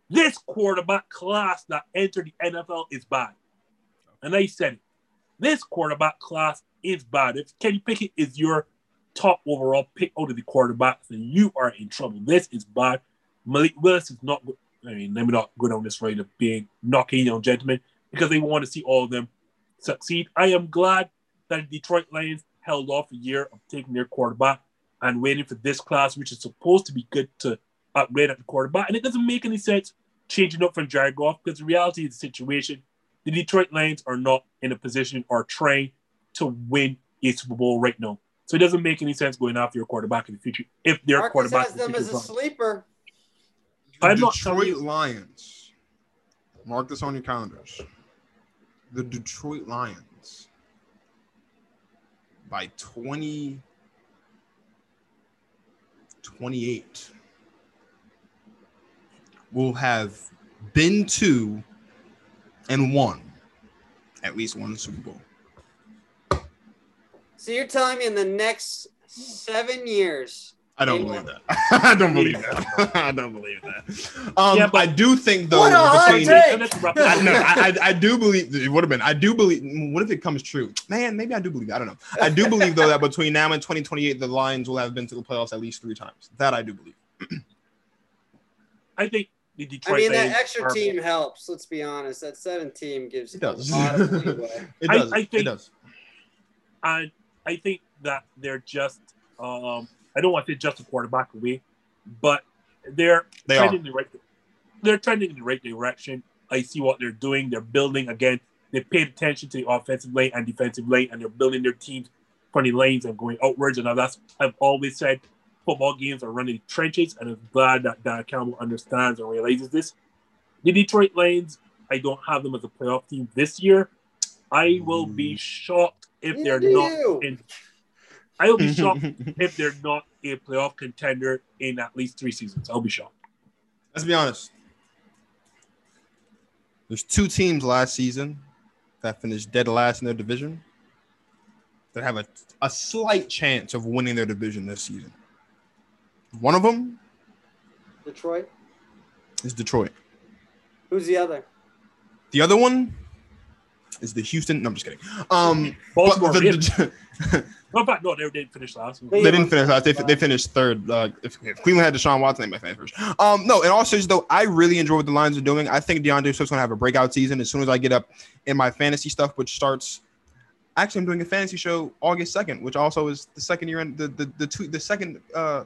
this quarterback class that entered the NFL is bad, and I said it. This quarterback class is bad. If Kenny Pickett is your top overall pick out of the quarterbacks, then you are in trouble. This is bad. Malik Willis is not. go- I mean, let me not go down this road of being knocking on gentlemen because they want to see all of them succeed. I am glad that the Detroit Lions held off a year of taking their quarterback and waiting for this class, which is supposed to be good to upgrade at the quarterback. And it doesn't make any sense changing up from Jared Goff because the reality of the situation, the Detroit Lions are not in a position or trying to win a Super Bowl right now. So it doesn't make any sense going after your quarterback in the future if their Marcus quarterback has in them as a wrong. sleeper. I'm Detroit telling Lions. Mark this on your calendars. The Detroit Lions by 20 28 will have been to and won at least one Super Bowl. So you're telling me in the next seven years, I don't believe won. that. I don't believe that. I don't believe that. Um, Yeah, but- I do think though What a hot between take! And let's wrap it I, no, I, I, I do believe it would have been. I do believe. What if it comes true? Man, maybe I do believe. I don't know. I do believe though that between now and 2028, the Lions will have been to the playoffs at least three times. That I do believe. I think the I mean, that extra are- team helps. Let's be honest. That seven team gives It does. a lot of leeway. It I- does. I it think- does. and I think that they're just um, I don't want to say just a quarterback away, but they're They are. trending in the right they're trending in the right direction. I see what they're doing. They're building again. They paid attention to the offensive lane and defensive lane, and they're building their teams from the lanes and going outwards. And that's I've always said football games are running trenches, and I'm glad that Dan Campbell understands and realizes this. The Detroit Lions, I don't have them as a playoff team this year. I will be mm. shocked if they're not in I will be shocked if they're not a playoff contender in at least three seasons. I'll be shocked. Let's be honest. There's two teams last season that finished dead last in their division that have a, a slight chance of winning their division this season. One of them Detroit. is Detroit. Who's the other? The other one is the Houston. No, I'm just kidding. Um, but Baltimore the- Ravens. the- No, in fact, no, they didn't finish last. They- they didn't finish last. They, they finished third. Uh, if, if Cleveland had Deshaun Watson, they might finish first. Um, no, in all seriousness, though, I really enjoy what the Lions are doing. I think D'Andre Swift's going to have a breakout season as soon as I get up in my fantasy stuff, which starts. Actually, I'm doing a fantasy show August 2nd, which also is the second year in the the the, two, the second. Uh,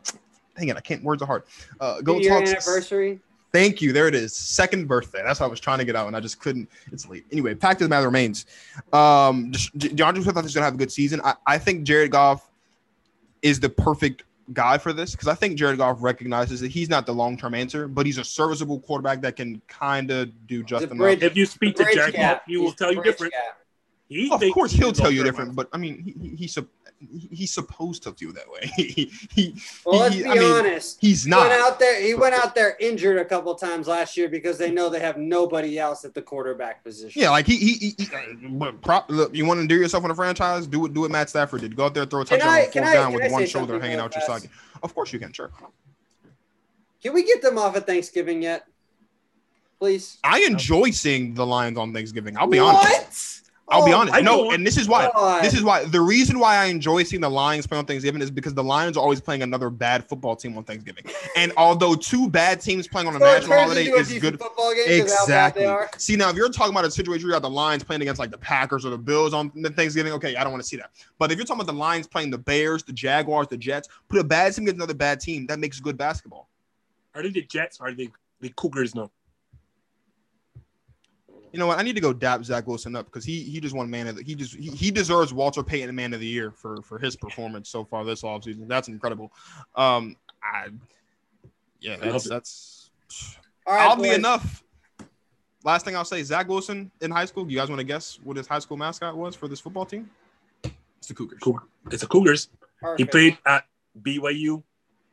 dang it, I can't. Words are hard. Uh, go Your talk. anniversary. Thank you. There it is. Second birthday. That's what I was trying to get out, and I just couldn't. It's late. Anyway, fact of the matter remains. Um, De- D'Andre Swift I think is going to have a good season. I, I think Jared Goff is the perfect guy for this because I think Jared Goff recognizes that he's not the long term answer, but he's a serviceable quarterback that can kind of do just The enough. If you speak to Jared. Goff, he will tell you different. gap. He Of course, he'll tell you different, but I mean, he, he, he's sup- he, he's supposed to feel that way. he, he, Well, let's he- be I mean, honest. he's He went not. out there. He went out there injured a couple times last year because they know they have nobody else at the quarterback position. Yeah, like he, he, he, he uh, but prop, look, you want to endear yourself in a franchise? Do it, do what Matt Stafford did. Go out there, throw a touchdown I- fourth can I- down can with one shoulder hanging out your fast? socket. Of course you can, sure. Can we get them off at Thanksgiving yet? Please. I enjoy seeing the Lions on Thanksgiving. I'll be honest. What? I'll be Oh, honest. I No, and this is why. God. This is why. The reason why I enjoy seeing the Lions play on Thanksgiving is because the Lions are always playing another bad football team on Thanksgiving. And although two bad teams playing on a So national holiday into a is good. Football game 'cause how bad they Exactly. are. See now, if you're talking about a situation where you got the Lions playing against like the Packers or the Bills on the Thanksgiving, okay, I don't want to see that. But if you're talking about the Lions playing the Bears, the Jaguars, the Jets, put a bad team against another bad team, that makes good basketball. Are they the Jets? Or are they the Cougars now? You know what? I need to go dap Zach Wilson up because he he just won man of the he just he, he deserves Walter Payton man of the year for for his performance so far this offseason. That's incredible. Um, I yeah, that's that's All right, oddly boys. enough. Last thing I'll say, Zach Wilson in high school. You guys want to guess what his high school mascot was for this football team? It's the Cougars. Cool. It's the Cougars. He played at BYU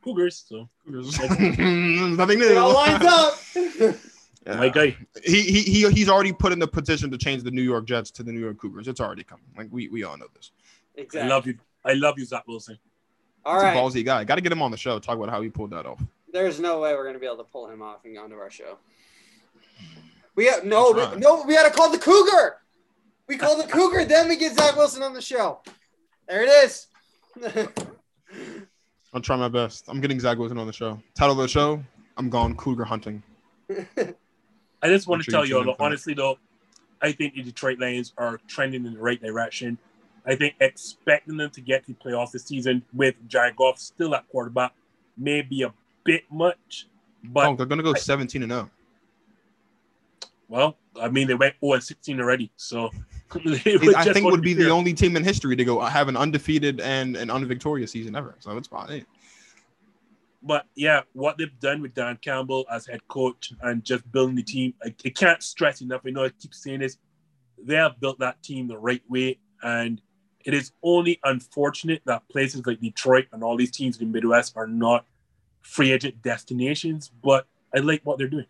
Cougars. So Cougars. Nothing new. It all lines up. Yeah. my guy. he, he he he's already put in the petition to change the New York Jets to the New York Cougars. It's already coming. Like we we all know this. Exactly. I love you. I love you, Zach Wilson. All He's right. a ballsy guy. Got to get him on the show. Talk about how he pulled that off. There's no way we're gonna be able to pull him off and go onto our show. We have no, That's right. no. We had to call the Cougar. We call the Cougar, then we get Zach Wilson on the show. There it is. I'll try my best. I'm getting Zach Wilson on the show. Title of the show: I'm gone Cougar hunting. I just want to tell you you, tuned in though, honestly, though, I think the Detroit Lions are trending in the right direction. I think expecting them to get to the playoffs this season with Jared Goff still at quarterback may be a bit much. But, oh, they're gonna go 17 and oh. 0. well, I mean, they went 0 and 16 already. So It- I think would to be the only team in history to go have an undefeated and an unvictorious season ever. So it's fine. But yeah, what they've done with Dan Campbell as head coach and just building the team, I, I can't stress enough. I know I keep saying this. They have built that team the right way. And it is only unfortunate that places like Detroit and all these teams in the Midwest are not free agent destinations. But I like what they're doing.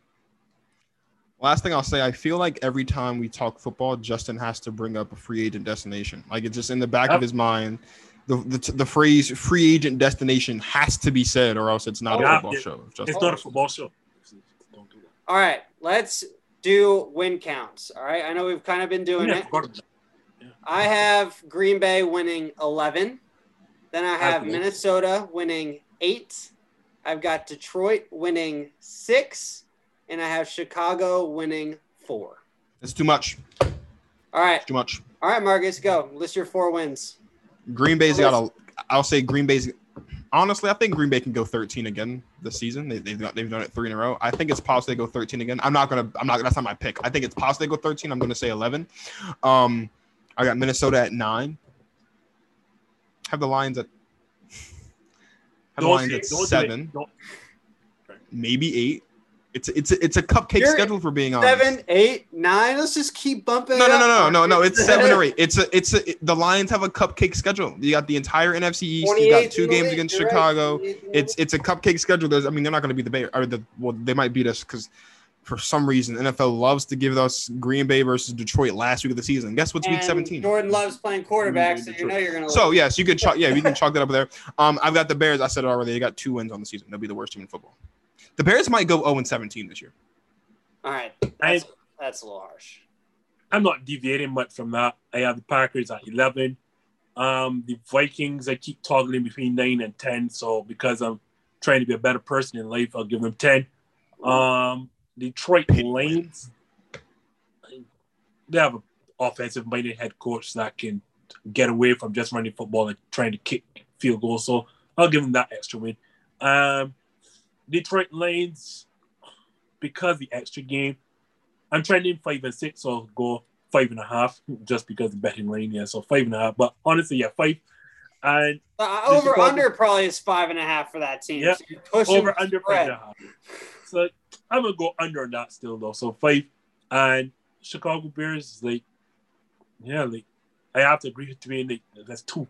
Last thing I'll say, I feel like every time we talk football, Justin has to bring up a free agent destination. Like it's just in the back Yep. of his mind. The, the, the phrase free agent destination has to be said, or else it's not Yeah, a football it- show. Just It's not a football show. Don't do that. All right, let's do win counts. All right, I know we've kind of been doing Yeah, it. forgot. I have Green Bay winning 11. Then I have Happy. Minnesota winning eight. I've got Detroit winning six. And I have Chicago winning four. That's too much. All right. It's too much. All right, Marcus, go. List your four wins. Green Bay's got a. I'll say Green Bay's. Honestly, I think Green Bay can go 13 again this season. They, they've got, they've done it three in a row. I think it's possible they go 13 again. I'm not gonna. I'm not. That's not my pick. I think it's possible they go 13. I'm gonna say 11. Um, I got Minnesota at nine. Have the Lions at. Have the Lions say- at don't do it. seven, Don't- maybe eight. It's it's a, it's a cupcake You're- schedule for being honest. Seven, eight, nine. Let's just keep bumping. No, it no, no, no, no, no. It's seven or eight. It's a, it's a. The Lions have a cupcake schedule. You got the entire NFC East. You got two games against you're. Chicago. 28 in the It's it's a cupcake schedule. There's, I mean, they're not going to be the Bay or the well, they might beat us because for some reason NFL loves to give us Green Bay versus Detroit last week of the season. Guess what's week 17? Jordan loves playing quarterback, so you know you're gonna. So lose. yes, you could chalk. Yeah, we can chalk that up there. Um, I've got the Bears. I said it already. They got two wins on the season. They'll be the worst team in football. The Bears might go 0 and 17 this year. All right, I, that's, that's a little harsh. I'm not deviating much from that. I have the Packers at 11. Um, the Vikings, I keep toggling between 9 and 10. So because I'm trying to be a better person in life, I'll give them 10. Um, Detroit Lions, they have an offensive minded head coach that can get away from just running football and trying to kick field goals. So I'll give them that extra win. Um, Detroit Lions, because the extra game, I'm trending five and six, so I'll go five and a half just because the betting line. Yeah, so five and a half. But honestly, yeah, five. And Uh, over probably- under probably is five and a half for that team. Yeah. So over under spread. and a half. So I'm gonna go under on that still though. So five and Chicago Bears is like, yeah, like I have to agree with Dwayne. Like that's two.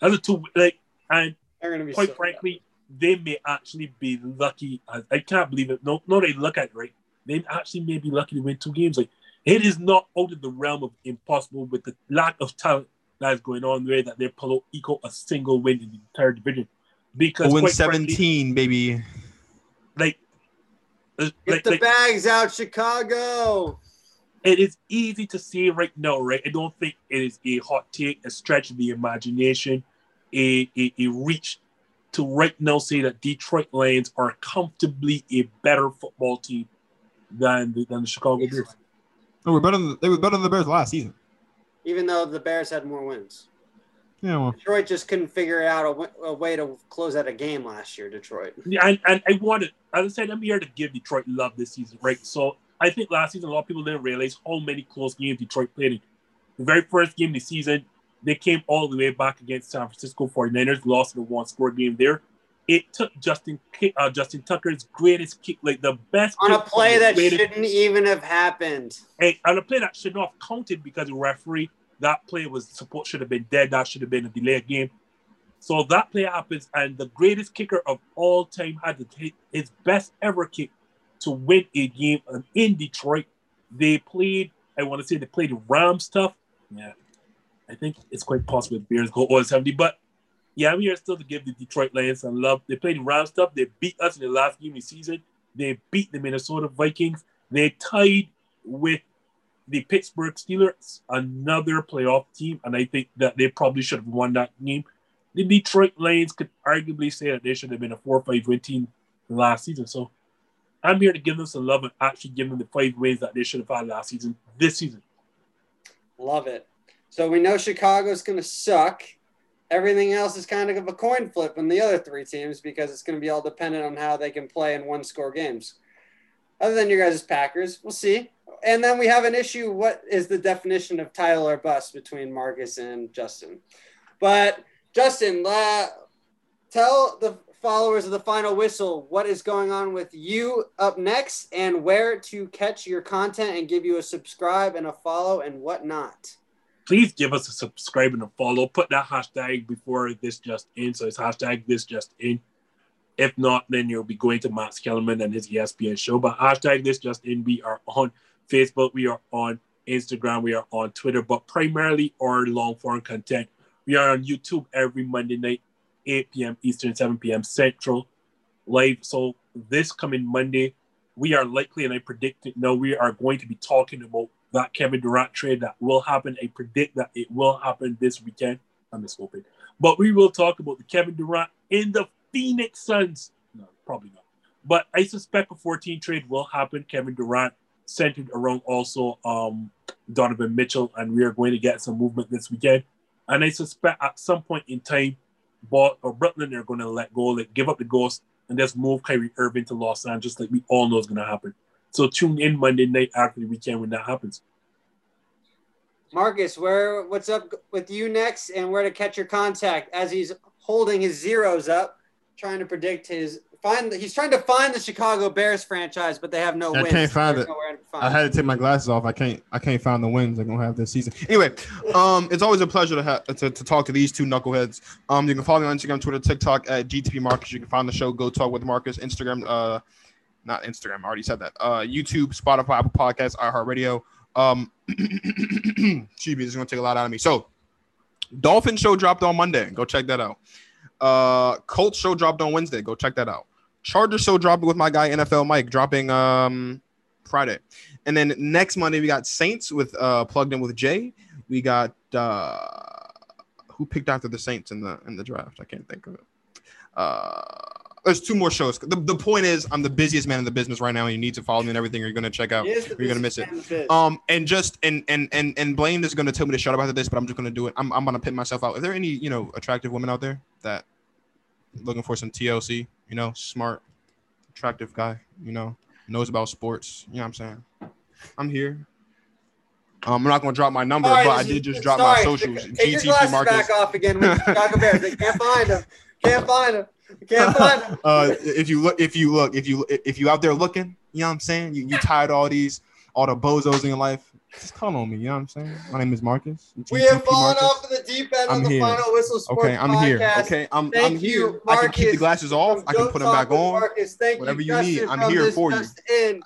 That's a two. Like and They're gonna be quite so frankly, they may actually be lucky. I, I can't believe it. No, no, they look at it right. They actually may be lucky to win two games. Like it is not out of the realm of impossible with the lack of talent that is going on there that they pull out equal a single win in the entire division. Because 0 and frankly, 17, baby. like, uh, Get like, the like bags out, Chicago. it is easy to see right now, right? I don't think it is a hot take, a stretch of the imagination, a, a, a reach to right now say that Detroit Lions are comfortably a better football team than the, than the Chicago Bears. No, we're better than they were better than the Bears last season. Even though the Bears had more wins, Yeah, well, Detroit just couldn't figure out a, w- a way to close out a game last year. Detroit. Yeah, and, and I wanted, as I said, I'm here to give Detroit love this season, right? So I think last season a lot of people didn't realize how many close games Detroit played in. The very first game of the season, they came all the way back against San Francisco 49ers, lost in a one score game there. It took Justin uh, Justin Tucker's greatest kick, like the best on a play that greatest- shouldn't even have happened. Hey, on a play that should not have counted because the referee, that play was support should have been dead. That should have been a delayed game. So that play happens, and the greatest kicker of all time had to take his best ever kick to win a game in Detroit. They played, I want to say they played the Ram stuff. Yeah. I think it's quite possible the Bears go all 70, but yeah, I'm here still to give the Detroit Lions some love. They played the Ram stuff. They beat us in the last game of the season. They beat the Minnesota Vikings. They tied with the Pittsburgh Steelers, another playoff team, and I think that they probably should have won that game. The Detroit Lions could arguably say that they should have been a four or five win team last season. So I'm here to give them some love and actually give them the five wins that they should have had last season, this season. Love it. So we know Chicago's going to suck. Everything else is kind of a coin flip on the other three teams because it's going to be all dependent on how they can play in one score games. Other than your guys' Packers, we'll see. And then we have an issue. What is the definition of title or bust between Marcus and Justin? But Justin, tell the followers of the final whistle what is going on with you up next and where to catch your content and give you a subscribe and a follow and whatnot. Please give us a subscribe and a follow. Put that hashtag before this just in. So it's hashtag this just in. If not, then you'll be going to Max Kellerman and his ESPN show. But hashtag this just in. We are on Facebook. We are on Instagram. We are on Twitter. But primarily our long form content. We are on YouTube every Monday night, 8 p.m. Eastern, 7 p.m. Central, live. So this coming Monday, we are likely, and I predict it now, we are going to be talking about that Kevin Durant trade that will happen. I predict that it will happen this weekend. I'm just hoping. But we will talk about the Kevin Durant in the Phoenix Suns. No, probably not. But I suspect a 14 trade will happen. Kevin Durant centered around also um, Donovan Mitchell, and we are going to get some movement this weekend. And I suspect at some point in time, Ball or Brooklyn are going to let go, like give up the ghost, and just move Kyrie Irving to Los Angeles, like we all know is going to happen. So tune in Monday night after the weekend when that happens. Marcus, where what's up with you next and where to catch your contact as he's holding his zeros up, trying to predict his find he's trying to find the Chicago Bears franchise, but they have no I wins. can't find There's it. find I had to take my glasses off. I can't. I can't find the wins they're gonna have this season. Anyway, um, it's always a pleasure to have to, to talk to these two knuckleheads. Um, you can follow me on Instagram, Twitter, TikTok at GTP Marcus. You can find the show Go Talk with Marcus. Instagram, uh, not Instagram. I already said that. Uh, YouTube, Spotify, Apple Podcasts, iHeartRadio. Um, excuse me, this is gonna take a lot out of me. So, Dolphin show dropped on Monday. Go check that out. Uh, Colts show dropped on Wednesday. Go check that out. Charger show dropped with my guy NFL Mike dropping um Friday. And then next Monday we got Saints with uh plugged in with Jay. We got uh who picked after the Saints in the in the draft? I can't think of it. Uh there's two more shows. The, the point is I'm the busiest man in the business right now and you need to follow me and everything or you're gonna check out. Is You're gonna miss it. man in the biz. Um and just and and and and Blaine is gonna tell me to shut up after this, but I'm just gonna do it. I'm I'm gonna pit myself out. Are there any, you know, attractive women out there that looking for some TLC, you know, smart, attractive guy, you know, knows about sports. You know what I'm saying? I'm here. Um, I'm not gonna drop my number, right, but I did just drop my socials. Take your glasses back off again Chicago Bears. They can't find him. Can't find him. Can't find uh, if you look, if you look, if you if you out there looking, you know what I'm saying. You you tired all these all the bozos in your life. Just call on me. You know what I'm saying. My name is Marcus. We have GTP fallen Marcus. off of the deep end I'm on the here. final whistle sports Okay, I'm here. Okay, I'm Thank I'm here. you, I can keep the glasses off. I can put them back on. Marcus, thank Whatever you, you need, I'm here for you. In.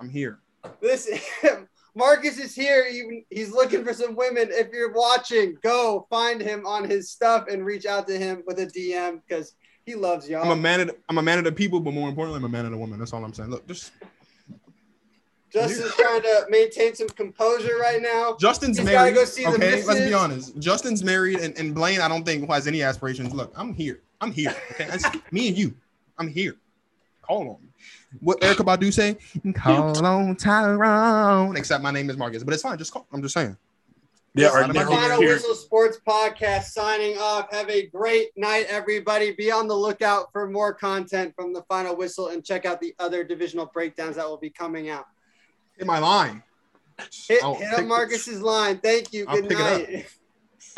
I'm here. This Marcus is here. He- He's looking for some women. If you're watching, go find him on his stuff and reach out to him with a DM because he loves y'all. I'm a man of the, I'm a man of the people, but more importantly, I'm a man of the woman. That's all I'm saying. Look, just Justin's trying to maintain some composure right now. Justin's He's gotta married. go see the okay, let's be honest. Justin's married, and, and Blaine, I don't think has any aspirations. Look, I'm here. I'm here. Okay, that's me and you. I'm here. Call on me. What Erykah Badu say? Call on Tyrone. Except my name is Marcus, but it's fine. Just call. I'm just saying. There This are is the Final here. Whistle Sports Podcast signing off. Have a great night, everybody. Be on the lookout for more content from the Final Whistle and check out the other divisional breakdowns that will be coming out. Hit my line. Hit, hit up pick- Marcus's line. Thank you. I'll Good pick it up. night.